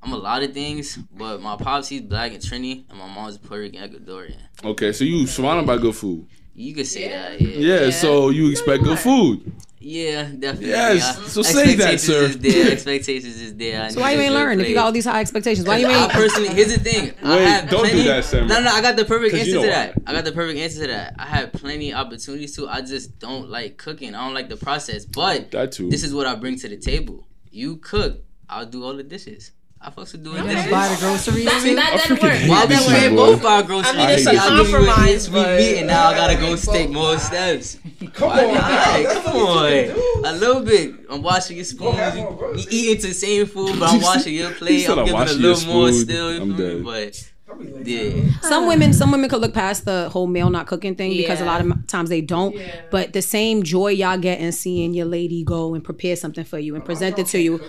I'm a lot of things, but my pops he's black and Trini, and my mom's Puerto Rican Ecuadorian. Okay, so you surrounded by good food. You could say that, yeah. Yeah, so you expect good food. Yeah, definitely. Yes, yeah. so say that, Expectations sir. Is there. Expectations is there. I So why you to ain't just learn if you got all these high expectations? Why you ain't? I personally, here's the thing. I Wait, have don't do plenty, that, Sam. No, no, I got the perfect answer you know to why. that. I got the perfect answer to that. I have plenty opportunities to. I just don't like cooking. I don't like the process. But That too. this is what I bring to the table. You cook, I'll do all the dishes. I fucks with doing dishes. Buy the groceries. That, too. that, I that freaking work. hate Why this we shit, can't boy. both buy groceries? I mean, it's I a hate this shit. compromise, We meet and now I gotta go take more steps. Come on, not? Come on, a little bit. I'm washing your spoons. You, more you eating the same food, but I'm washing your plate. I'm I'm giving a little more still. You feel me? dead. But yeah, Some women, some women could look past the whole male not cooking thing because a lot of times they don't. But the same joy y'all get in seeing your lady go and prepare something for you and present it to you,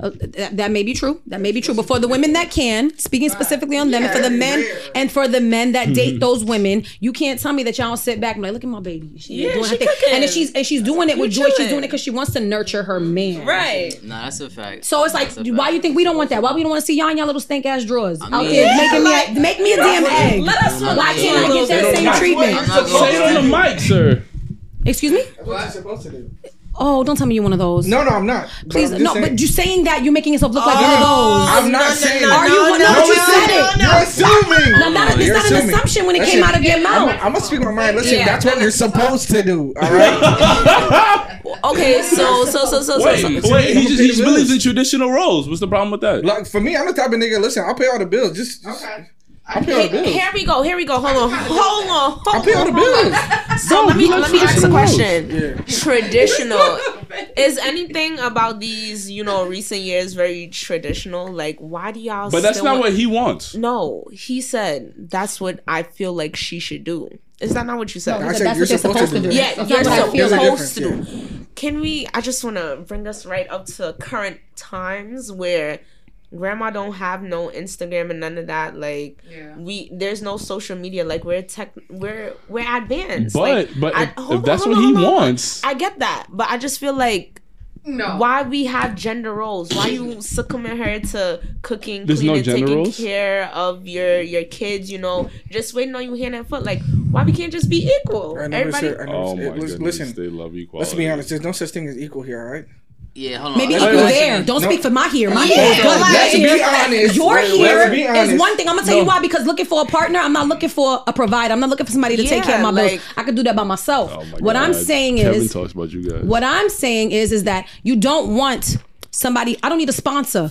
uh, that, that may be true. That may be true. But for the women that can, speaking specifically on them, and for the men and for the men that date those women, you can't tell me that y'all sit back and like, look at my baby. She Yeah, doing she her thing. cooking. And then she's and she's doing it with joy. She's doing it because she wants to nurture her man. right. nah, that's a fact. So it's like, That's a why fact. you think we don't want that? Why we don't want to see y'all in y'all little stink ass drawers out mean- there making me a, make me a damn egg? Let us know. Why can't I get that same don't- treatment? Say it on the mic, sir. Excuse me? That's what you're supposed to do. Oh, don't tell me you're one of those. No, no, I'm not. But Please, I'm no. saying- But you saying that you're making yourself look like one of oh, those. I'm not No, no, saying no, that. Are you one? No, No, you no, said no, it. You're assuming. No, not, it's You're not an assumption when it Listen, came out of your I'm, mouth. I'm gonna speak my mind. Listen, Yeah. that's what you're supposed to do. All right. Okay, so so so so so. Wait, so. wait. He just, he just believes in traditional roles. What's the problem with that? like for me, I'm the type of nigga. Listen, I'll pay all the bills. Just, just I'll pay all the bills. Here we go. Here we go. Hold on. Hold on. Hold I'll pay all the on, bills. So let me let me ask a question. Yeah. Traditional. Is anything about these, you know, recent years very traditional? Like, why do y'all? But that's still not want- what he wants. No, he said that's what I feel like she should do. Is that not what you said? I That's said what you're they're supposed to do. do. Yeah, That's you're not what I feel There's a supposed to difference, do. Can we? I just want to bring us right up to current times where grandma don't have no Instagram and none of that. Like Yeah. we, there's no social media. Like we're tech, we're we're advanced. But like, but I- if, hold if that's on, what hold he on, wants, I get that, but I just feel like. No. Why we have gender roles? Why you succumbing her to cooking, There's cleaning, gender taking roles? care of your your kids? You know, just waiting on you hand and foot. Like, why we can't just be equal? I never Everybody, said. I never oh said my it- goodness, listen, they love equality. let's be honest. There's no such thing as equal here. All right. Yeah, hold on. Maybe Let's- equal there. Don't no. speak for my here. My Yeah, here is good. Let's Here- be honest. Your Let's here be is honest. one thing. I'm gonna tell you why. Because looking for a partner, I'm not looking for a provider. I'm not looking for somebody to take care of Yeah, my bills. I could do that by myself. Oh my what I'm saying Kevin is, talks about you guys. what I'm saying is, is that you don't want somebody. I don't need a sponsor.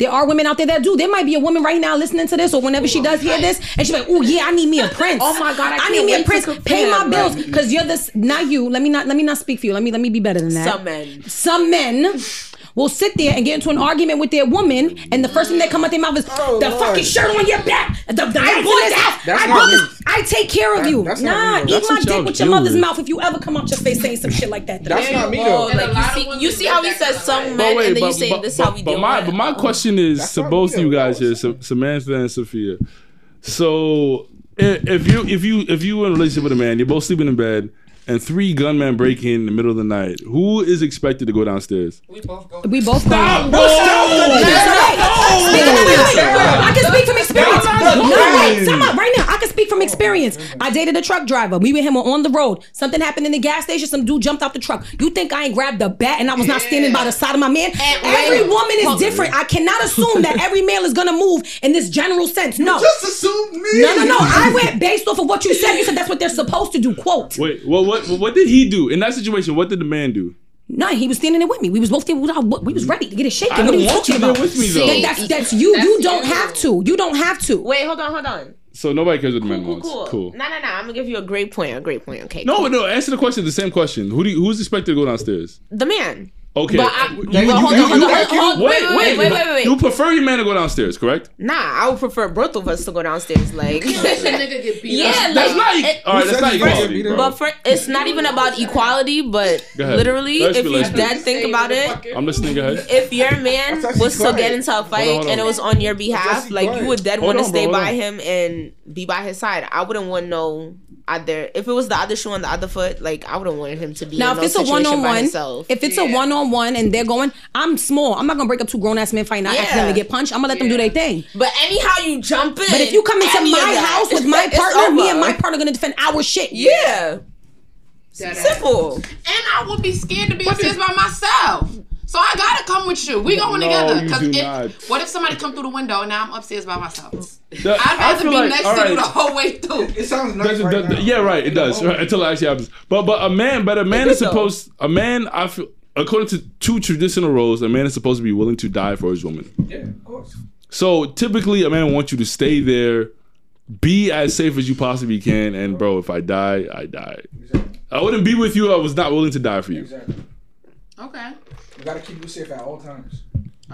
There are women out there that do. There might be a woman right now listening to this, or whenever she does hear this, and she's like, "Oh yeah, I need me a oh prince. Oh my God, I need can't me a prince. Pay my him." bills because you're this. Not you. Let me not. Let me not speak for you. Let me. Let me be better than that. Some men. Some men will sit there and get into an argument with their woman, and the first thing that come out their mouth is Oh, the Lord. fucking shirt on your back, the, the I bought that. That's I bought me. this. I take care of That- you. nah, not me, though. eat That's my dick with your do. mother's mouth if you ever come out your face saying some shit like that. That's not me Oh, though. Like you see, you see how he that says kind some men, wait, and then but, you say this but, how we but deal my with but my question is to both you guys here, Samantha and Safiya. So eh, if you if you if you in a relationship with a man, you're both sleeping in bed, and three gunmen break in in the middle of the night, who is expected to go downstairs? We both go. We both Stop, bro. I can speak from experience. Stop No, wait, lying. time out right now. I can speak from experience. Oh, I dated a truck driver. Me and him were on the road. Something happened in the gas station. Some dude jumped out the truck. You think I ain't grabbed the bat and I was not standing by the side of my man? Every woman is different. I cannot assume that every male is gonna move in this general sense. No. Just assume me. No, no, no. I went based off of what you said. You said that's what they're supposed to do. Quote. Wait, well, what what did he do in that situation? What did the man do? No, he was standing there with me. We was both there. We was- we was ready to get it shaken. I What are don't you want talking you there about? with me, though. That- That's that's you. You don't have to. You don't have to. Wait, hold on, hold on. So nobody cares what the man Cool, wants. cool. Cool. No, no, no. I'm gonna give you a great point. A great point. Okay. No, cool. no. Answer the question. The same question. Who do you, who's expected to go downstairs? The man. Okay. But I- You- but you- hold you- on, hold on, hold on, hold. Wait, wait, wait, wait, wait, wait. You prefer your man to go downstairs, correct? Nah, I would prefer both of us to go downstairs. Like, nigga get beat yeah, up. That's like, not. it- all right, that's not equality, bro. But for it's not even about equality, but literally, if you let's dead think about it, I'm listening. Go ahead. if your man was to get into a fight Hold on, hold and it was on your behalf, like you would dead want to stay by him and be by his side. I wouldn't want no other. If it was the other shoe on the other foot, like I wouldn't want him to be Now, in if no it's a one on one, himself. if it's a one on one and they're going, I'm small. I'm not gonna break up two grown ass men fighting. I Yeah. accidentally get punched. I'm gonna let them do their thing. But anyhow, you jump in. But if you come into my that, house with my partner, me and my partner gonna defend our shit. Yeah. Simple. And I would be scared to be upstairs by myself. So I gotta come with you. We going No, together. Cause if, what if somebody come through the window and now I'm upstairs by myself? The- I'd I rather feel be like- next all to you the whole way through. It sounds Does it- does- yeah, right. It does. Oh. Right, until it actually happens. But but a man, but a man is supposed. A man, I feel, according to two traditional roles, a man is supposed to be willing to die for his woman. Yeah, of course. So typically, a man wants you to stay there, be as safe as you possibly can, and bro, if I die, I die. I wouldn't be with you. I was not willing to die for you. Exactly. Okay. We gotta keep you safe at all times.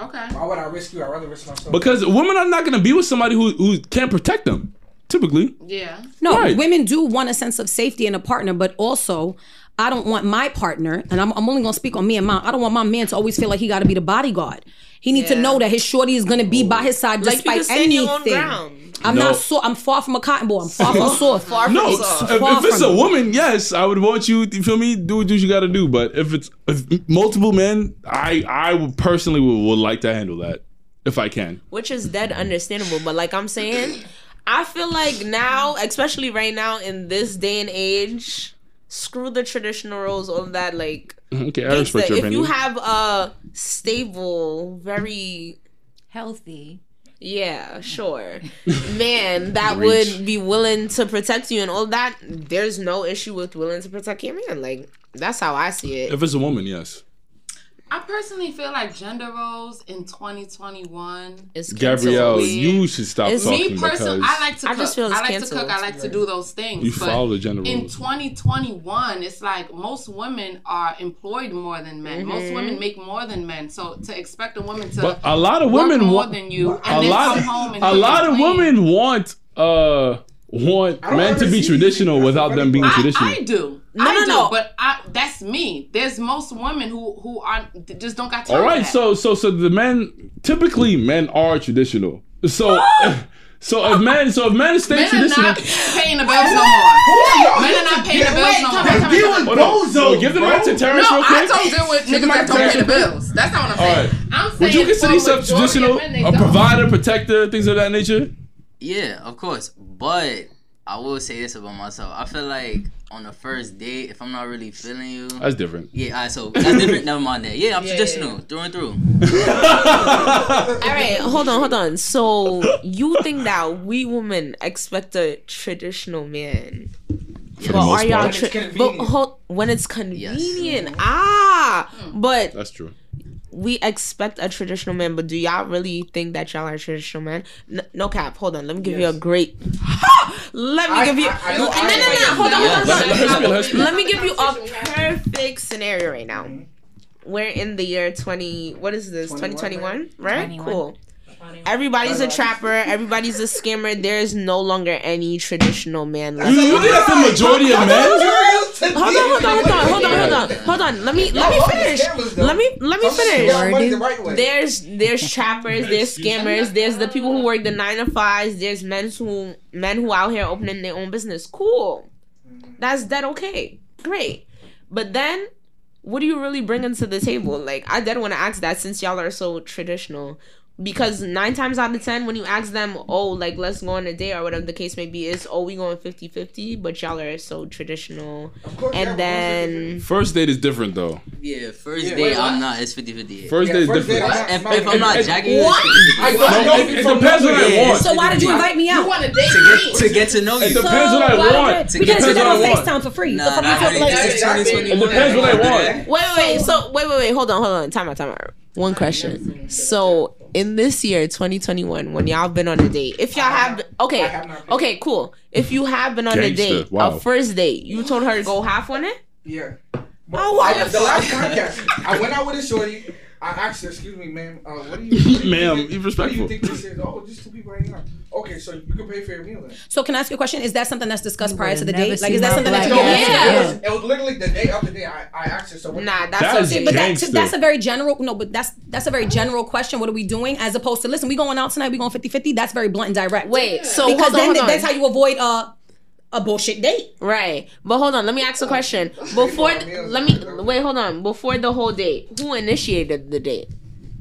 Okay. Why would I risk you? I'd rather risk myself. Because women are not going to be with somebody who who can't protect them. Typically, Yeah. No, Right. women do want a sense of safety in a partner, but also I don't want my partner, and I'm, I'm only gonna speak on me and mine. I don't want my man to always feel like he got to be the bodyguard. He needs to know that his shorty is gonna be by his side Like, you despite can stand your own anything. Ground. I'm No. not so. I'm far from a cotton ball. I'm far from soft. Far from no. soft. If, Far if it's from a it. woman, yes, I would want you. You feel me? Do what you got to do. But if it's if multiple men, I I would personally would, would like to handle that if I can. which is dead understandable. But like I'm saying, I feel like now, especially right now in this day and age, screw the traditional roles, all of that. Like, Okay, I gangsta, respect your if you have a stable, very Healthy. Yeah, sure, man that Reach. would be willing to protect you and all that, there's no issue with willing to protect your man. Like, that's how I see it. if it's a woman, yes. I personally feel like gender roles in 2021 It's Gabrielle, canceled. you should stop It's- talking Me personally, because I like to I cook. just feel it's I like canceled. to cook. I like to do those things. you but follow the gender roles. in 2021, it's like most women are employed more than men. Mm-hmm. Most women make more than men. So to expect a woman to But a lot of women more want than you and a then lot. come home and a lot of women want uh want men to be traditional without them being I, traditional. I do. No, I no, do, no. But I, that's me. There's most women who who are just don't got time. All for that. so so so the men typically men are traditional. So so if men so if men stay men are traditional. not paying the bills no more. Men are not paying the bills no more. You and Hold on. Bozo, give the bro. mic to Terrance No, real I don't deal with Give the niggas that to don't pay Terrance the bills. That's not what I'm saying. right. I'm saying Would you consider yourself traditional? men, A don't. provider, protector, things of that nature? Yeah, of course. But I will say this about myself. I feel like on the first date, if I'm not really feeling you, That's different. yeah, alright, so that's different. Never mind that. Yeah, I'm Yeah, yeah, traditional through and through. All right, hold on, hold on. So you think that we women expect a traditional man? For the But most are y'all part. tra- When it's but hold, when it's convenient, ah, but That's true. We expect a traditional man. But do y'all really think that y'all are a traditional man? N- no cap. Hold on. Let me give you a great. Let me I- give you. I- I no, know- no, no, no. Hold on, hold on. let- let let. Let me give you a perfect scenario right now. We're in the year twenty. What is this? Twenty twenty one, 21, right? 21. Cool. Everybody's a trapper. Everybody's a scammer. There is no longer any traditional man left. You, you think that's the majority of men? Hold on, hold on, hold on, hold on, hold on, hold on. Let me let me finish. Let me let me finish. There's there's trappers, there's scammers, there's the people who work the nine to fives, there's men who men who out here opening their own business. Cool. That's that okay. Great. But then what do you really bring into the table? Like I did want to ask that since y'all are so traditional. Because nine times out of ten, when you ask them, oh, like, let's go on a date or whatever the case may be, is, oh, we going 50 50, but y'all are so traditional. And then. First date is different though. Yeah, first Yeah, date wait, I'm what? not. It's 50 50. First date is different. If, if I'm not jacking What? it's 50-50. I don't know it- it depends what I want. So why did you invite me out? You want to date to get, to get to know you. It depends what I want. We It can do depends that what on I want. FaceTime for free. Nah, The fuck nah, you nah, like it's 2021. It depends what I want. Wait, wait, wait. So, wait, wait, wait. Hold on, hold on. Time out, time out. One question. So, in this year, 2021, when y'all been on a date, if y'all have, okay, okay, cool. If you have been on a date, wow. a first date, you told her to go half on it? Yeah. Oh, why I, the the last podcast, I went out with a shorty. I asked her, excuse me, ma'am, uh, what do you, what do you Ma'am, think- What do you think this is? Oh, just two people hanging out. Okay, so you can pay for your meal then. So can I ask you a question? Is that something that's discussed prior to the date? Like, is that something that black you ass. yeah. It was, it was literally the day of the day I, I asked her. So what Nah, that's That is okay. But that, that's a very general no, but that's that's a very general question. What are we doing? As opposed to listen, we going out tonight, we going 50-50. That's very blunt and direct. Wait, so because hold on, then hold on. that's how you avoid uh, a bullshit date. Right. But hold on, let me ask a question. Before let me wait, hold on. Before the whole date, who initiated the date?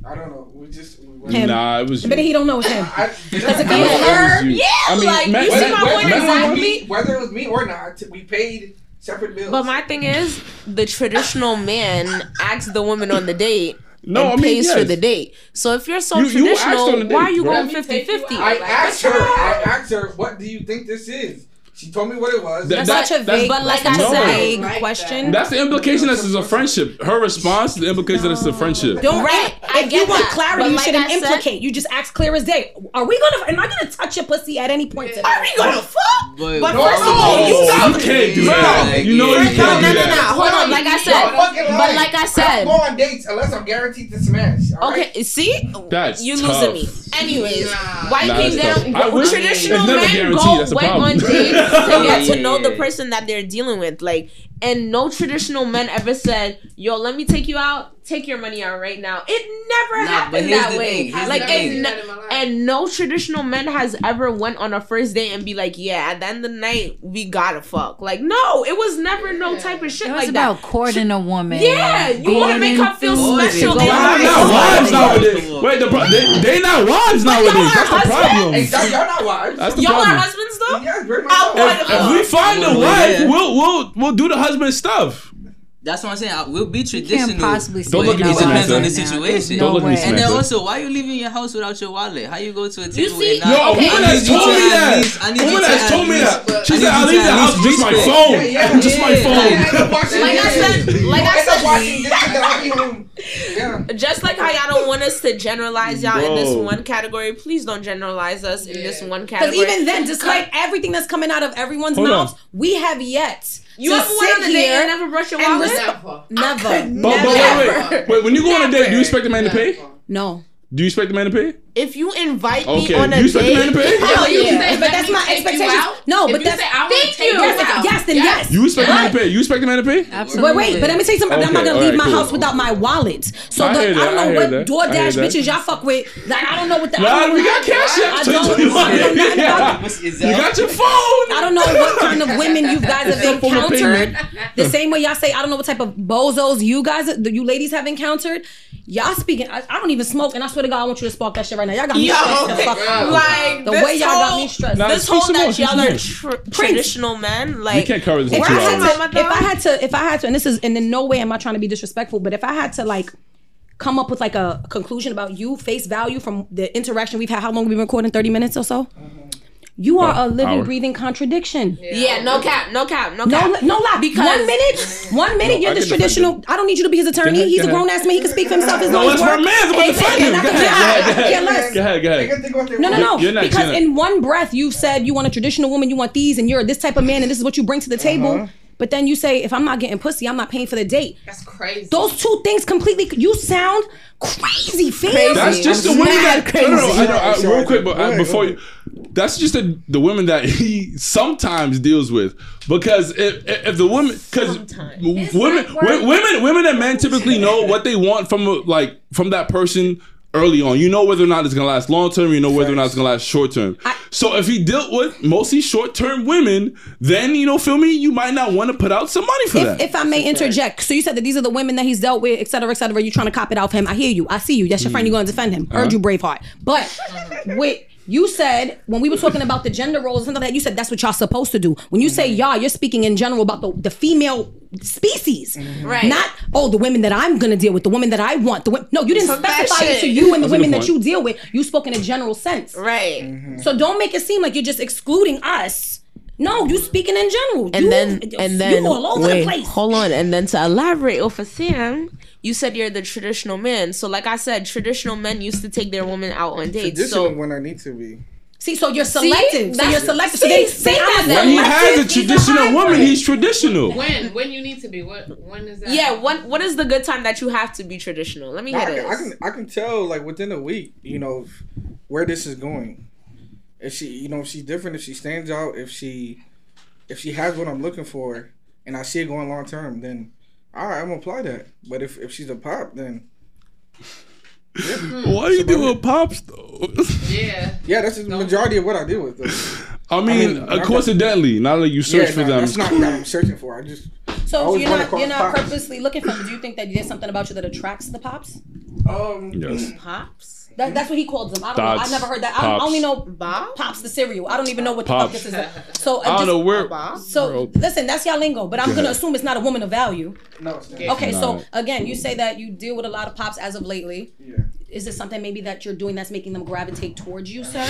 I don't know. We just. We Him. Nah, it was. But he don't know it's him. I, Because if it Yeah, was it her, was you. Yeah, I mean, like, men- you see men- my men- point men- whether, it was exactly? me, whether it was me or not, we paid separate bills. But my thing is, the traditional man asks the woman on the date No, and I mean, pays for the date. So if you're so You- you asked traditional, on the date, why are you bro. going Let 50 50? I asked her. I asked her, "What do you think this is?" She told me what it was. That- That's such a that's- vague, but like that's I said- vague Like question. That's the implication that this is a friendship. Her response is the implication that it's a friendship. Don't Right, right. I If get you want that. clarity, But you like shouldn't I said- implicate. You just ask clear as day. Are we gonna? Am I gonna touch your pussy at any point today? Are we gonna fuck? But, But No, first of all, no, you you can't do Bro, that. You know you yeah. No, can't no, do no, no. that. Hold on. Like I said, but like I I said, don't go on dates unless I'm guaranteed to smash. Okay, see, That's you tough. losing me. Anyways, why Nah, can't that's they. I traditional never men go that's the on problem. dates to get to know the person that they're dealing with, like, and no traditional men ever said, "Yo, let me take you out." Take your money out right now. It never Nah, happened that way. Like, and, thing. no- and no traditional men has ever went on a first date and be like, "Yeah, at the end of the night, we gotta fuck." Like, no, it was never no type of shit It was like about that. courting a woman. Yeah, you wanna make her feel enthused, special going in out life. They're with not wives nowadays. Wait, the pro- they, they not wives y'all nowadays. That's the husbands. problem. Hey, y'all, y'all not wives. That's the Y'all are problem. husbands though. yeah, very much. So. If, if we find a Well, wife, we'll we'll we'll do the husband stuff. That's what I'm saying. I- We'll be You traditional. can't possibly say Don't look at it me, depends Samantha. on the There's situation. Don't look at me, way. And then also, why are you leaving your house without your wallet? How you go to a table see- and not? Yo, a Okay. woman has you told to me at that. least- I need A you woman to has at told me least- that. She said, "I you leave the house least just my phone, Yeah, yeah, just my phone." I end up watching Like I said- like I said- watching this shit, then I'll be home. Yeah. Just like how y'all don't want us to generalize y'all in this one category, please don't generalize us in this Yeah. one Because category. even then, despite everything that's coming out of everyone's mouths, we have yet you to ever went on sit a date and never brush your and wallet? resp- Never. never, But, but wait, wait, wait. When you go on a date, do you expect the man to pay? No. Do you expect the man to pay? If you invite me on a you expect the date, man to pay? Hell you yeah. But that's my take you expectations. out? No, but that's say, I thank you. you Yes, out. yes, then Yes. yes. You expect the man to pay? You expect the man to pay? Absolutely. Wait, wait, but let me tell you something. I'm not gonna leave alright, my cool. house without my wallet. So I the, I, don't know hear what that, DoorDash bitches y'all fuck with. Like I don't know what the. Nah, we got cash I app. don't, I don't know nothing about Yeah. You got your phone. I don't know what kind of women you guys have Some form of encountered. The same way y'all say, I don't know what type of bozos you guys, the you ladies have encountered. Y'all speaking, I, I don't even smoke, and I swear to God, I want you to spark that shit right now. Y'all got me Yo, stressed the fuck out. like The this way y'all got whole- me stressed. Nah, This whole some more, that y'all are tr- traditional men, like We can't cover this If two I had hours. to, if I had to, if I had to, and this is, and in no way am I trying to be disrespectful, but if I had to like come up with like a conclusion about you, face value from the interaction we've had, how long we've been recording? Thirty minutes or so. You are a living, hour. breathing contradiction. yeah, no cap, no cap, no No, cap. no lie. Because- one minute, one minute, No, you're I this traditional. I don't need you to be his attorney. Ahead, He's a grown ass man. He can speak for himself. His No, own it's my work. man. I'm about to Hey, defend hey, him. not Go the- ahead, yeah, go ahead, yeah, go. Go ahead, go ahead. can think what they No, no, no. You're next, because you're next. in one breath you said you want a traditional woman, you want these, and you're this type of man, and this is what you bring to the table. But then you say if I'm not getting pussy, I'm not paying for the date. That's crazy. Those two things completely. You sound crazy, fam. That's just the I'm women mad that. No, no, no, I, know, I, Sorry, real quick, but uh, I, before you, that's just the, the women that he sometimes deals with. Because if if the women, because women, wo- women, women and men typically know what they want from a, like from that person early on. You know whether or not it's gonna last long term. You know whether or not it's gonna last short term. So if he dealt with mostly short term women, then you know, feel me, you might not want to put out some money for If, that. if I may interject, so you said that these are the women that he's dealt with, et cetera, et cetera. You're trying to cop it out for him. I hear you. I see you. That's your friend. You're going to defend him. Heard Uh-huh. you, Braveheart. But with you said when we were talking about the gender roles and something like that, you said that's what y'all supposed to do. When you say y'all, you're speaking in general about the, the female species, mm-hmm. Right. Not oh the women that I'm gonna deal with, the women that I want. The wo- no, you didn't So that specify it shit- to you and the That's women that you deal with. You spoke in a general sense, Right. Mm-hmm. So don't make it seem like you're just excluding us. No, you speaking in general. And You- then and then you all over wait, the place. hold on. And then to elaborate off of Sam, you said you're the traditional man. So like I said, traditional men used to take their women out on dates. Traditional So when I need to be. See, so you're selective. so you're selective. see, so they see, say I'm when he has a traditional woman, he's traditional. When when you need to be? What when is that? yeah, what what is the good time that you have to be traditional? Let me I hear can, this. I can I can tell like within a week, you know, where this is going. If she, you know, if she's different, if she stands out, if she, if she has what I'm looking for, and I see it going long term, then all right, I'm gonna apply that. But if if she's a pop, then Why do you do with pops though? Yeah. yeah, that's the majority of what I deal with. Though. I mean, mean, uh, coincidentally, not that you search yeah, for nah, them. That's not what I'm searching for. I just So always you're not you're not pops. purposely looking for. Them. Do you think that there's something about you that attracts the pops? Um, Yes. Pops. That, that's what he calls them. I don't know. I've never heard that. I, I only know Bob? pops the cereal. I don't even know what the Pops. fuck this is. So I don't know where. Oh, so listen, that's y'all lingo, but I'm Go gonna assume it's not a woman of value. No, it's not. Okay, Nah. so again, you say that you deal with a lot of pops as of lately. Yeah. Is it something maybe that you're doing that's making them gravitate towards you, sir?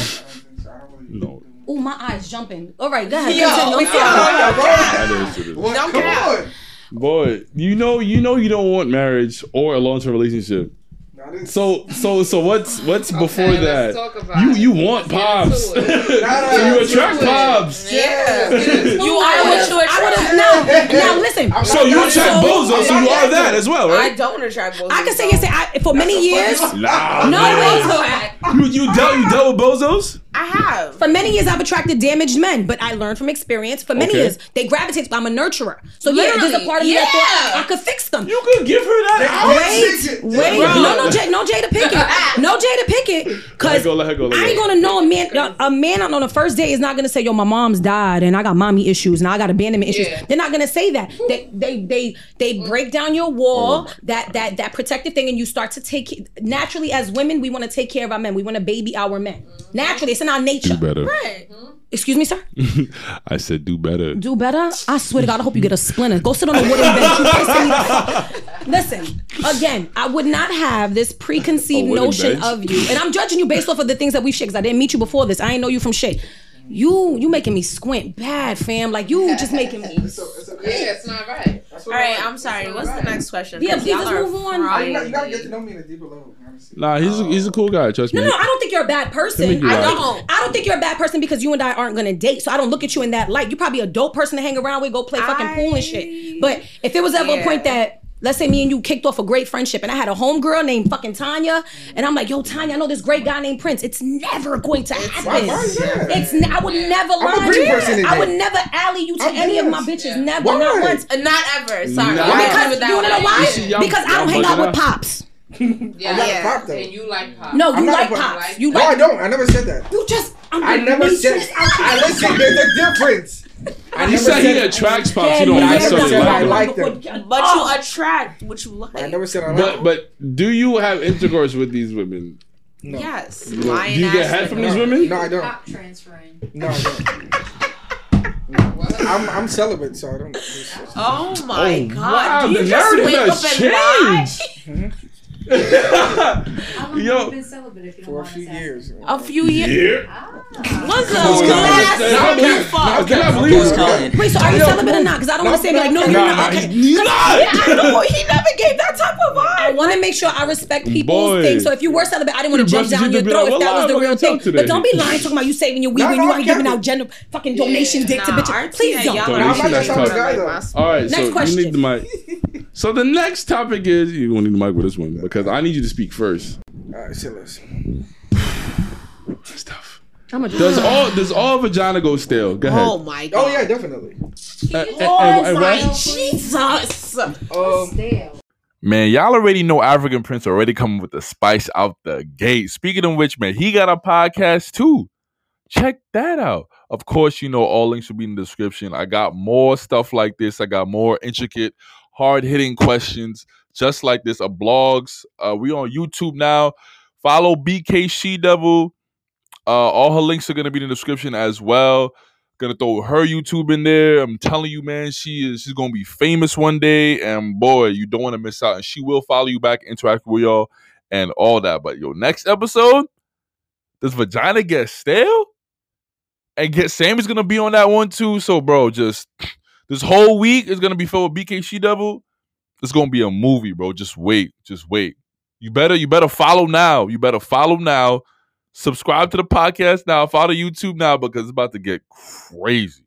No. Oh, my eyes jumping. All right, go ahead. Yo, continue. I'm yo, sorry. That is it. Come on. Boy, you know, you know, you don't want marriage or a long term relationship. Nah, this- So, so, so what's what's before let's that? You you want pops. get into it. Nah, nah, so you attract pops. Yeah. Let's get into You are what you attract. now. Now listen. So you attract that- bozos, so you are that as well, right? I don't attract both. I can say yes. I, for many years. Nah, No, man. wait. You you dealt you dealt with bozos? I have. For many years, I've attracted damaged men, but I learned from experience. For many Okay. years, they gravitate. I'm a nurturer, so yeah, there's a part of me that thought I could fix them. You could give her that. Wait, wait, no, no, Jay, no, Jada Pickett, no, Jada Pickett, Let her because go. Let her go. Let I her ain't go. gonna know a man. A man on the first day is not gonna say, "Yo, my mom's died and I got mommy issues and I got abandonment issues." Yeah. They're not gonna say that. They they they they break down your wall, that that that protective thing, and you start to take naturally. As women, we want to take care of our men. We want to baby our men. Naturally, it's in our nature. Do better. Right. Excuse me, sir. I said do better. Do better? I swear to God, I hope you get a splinter. Go sit on a wooden bench. You pissing me off. Listen, again, I would not have this preconceived A wooden notion bench? of you, and I'm judging you based off of the things that we've shared. Because I didn't meet you before this. I ain't know you from shit. You you making me squint bad, fam. Like you just making me. Yeah, it's not right. All right. I'm sorry. What's the next question? Yeah, 'Cause please, y'all move on. Oh, you, gotta, you gotta get to know me in a deeper level. honestly. Nah, he's a, he's a cool guy. Trust me. No, no, I don't think you're a bad person. Let me do I don't. I don't think you're a bad person because you and I aren't gonna date. So I don't look at you in that light. You're probably a dope person to hang around with, go play fucking pool and shit. But if it was ever a point that let's say me and you kicked off a great friendship and I had a homegirl named fucking Tanya, and I'm like, yo, Tanya, I know this great guy named Prince. It's never going to happen. Why- why is? It's n- I would never lie to you. I would never alley you to I'm any of my bitches. Yeah. Never, Why? not once. Uh, Not ever. Sorry. Nah. I'm Because not you wanna know why? See, y'all- Because I don't hang out bugging with pops. Yeah, I'm not a yeah. pop, though. And you like pop. No, you like pop. pops. You No, I don't. I never said that. You just. I'm I never said. nicest I there. listen. There's a difference. I He never said he said- attracts pops. Yeah, You don't yeah, necessarily said I like them. like them. But Oh. you attract what you like. I never said I like. But but do you have intercourse with these women? no. Yes. Do Lying you get ass head from these women? No, I don't. Pop transferring. No, I don't. I'm I'm celibate, so I don't. Oh, oh my Oh, god. wow, Do you the just narrative wake has up and lie? changed. How long Yo. have you been celibate if you don't For a mind few us asking? years. A few years. Yeah. What's Come on, those now. glass Come on. looking for? No, not. They're not Okay, believers. okay. Wait, so are you celibate or not? Because I don't want to say like, no, you're not. nah, Okay. he's not. Yeah, I know. he never gave that type of vibe. I want to make sure I respect people's Boy. things. So if you were celibate, I didn't want to jump down your your teeth and throat if that was the real thing. But don't be lying talking about you saving your weed when you I ain't giving out general fucking donation dick to bitches. Please don't. y'all Donation, are that's like tough. my All All right, Next so you need the mic. So the next topic is you won't need the mic with this one because I need you to speak first. All right, say less. It's tough. I'm a Does all does all vagina go stale? Go ahead. Oh my god. Oh yeah, definitely. Uh, uh, uh, uh, well, Jesus. Um, Man, y'all already know African Prince already coming with the spice out the gate. Speaking of which, man, he got a podcast too. Check that out. Of course, you know all links will be in the description. I got more stuff like this. I got more intricate, hard hitting questions just like this. A blogs. Uh, we on YouTube now. Follow BK She Devil. Uh, all her links are gonna be in the description as well. Gonna throw her YouTube in there. I'm telling you, man, she is she's gonna be famous one day, and boy, you don't want to miss out. And she will follow you back, interact with y'all, and all that. But yo, next episode, does vagina get stale? And get Sammy's gonna be on that one too. So, bro, just this whole week is gonna be filled with BK She Devil. It's gonna be a movie, bro. Just wait, just wait. You better, you better follow now. You better follow now. Subscribe to the podcast now. Follow YouTube now because it's about to get crazy.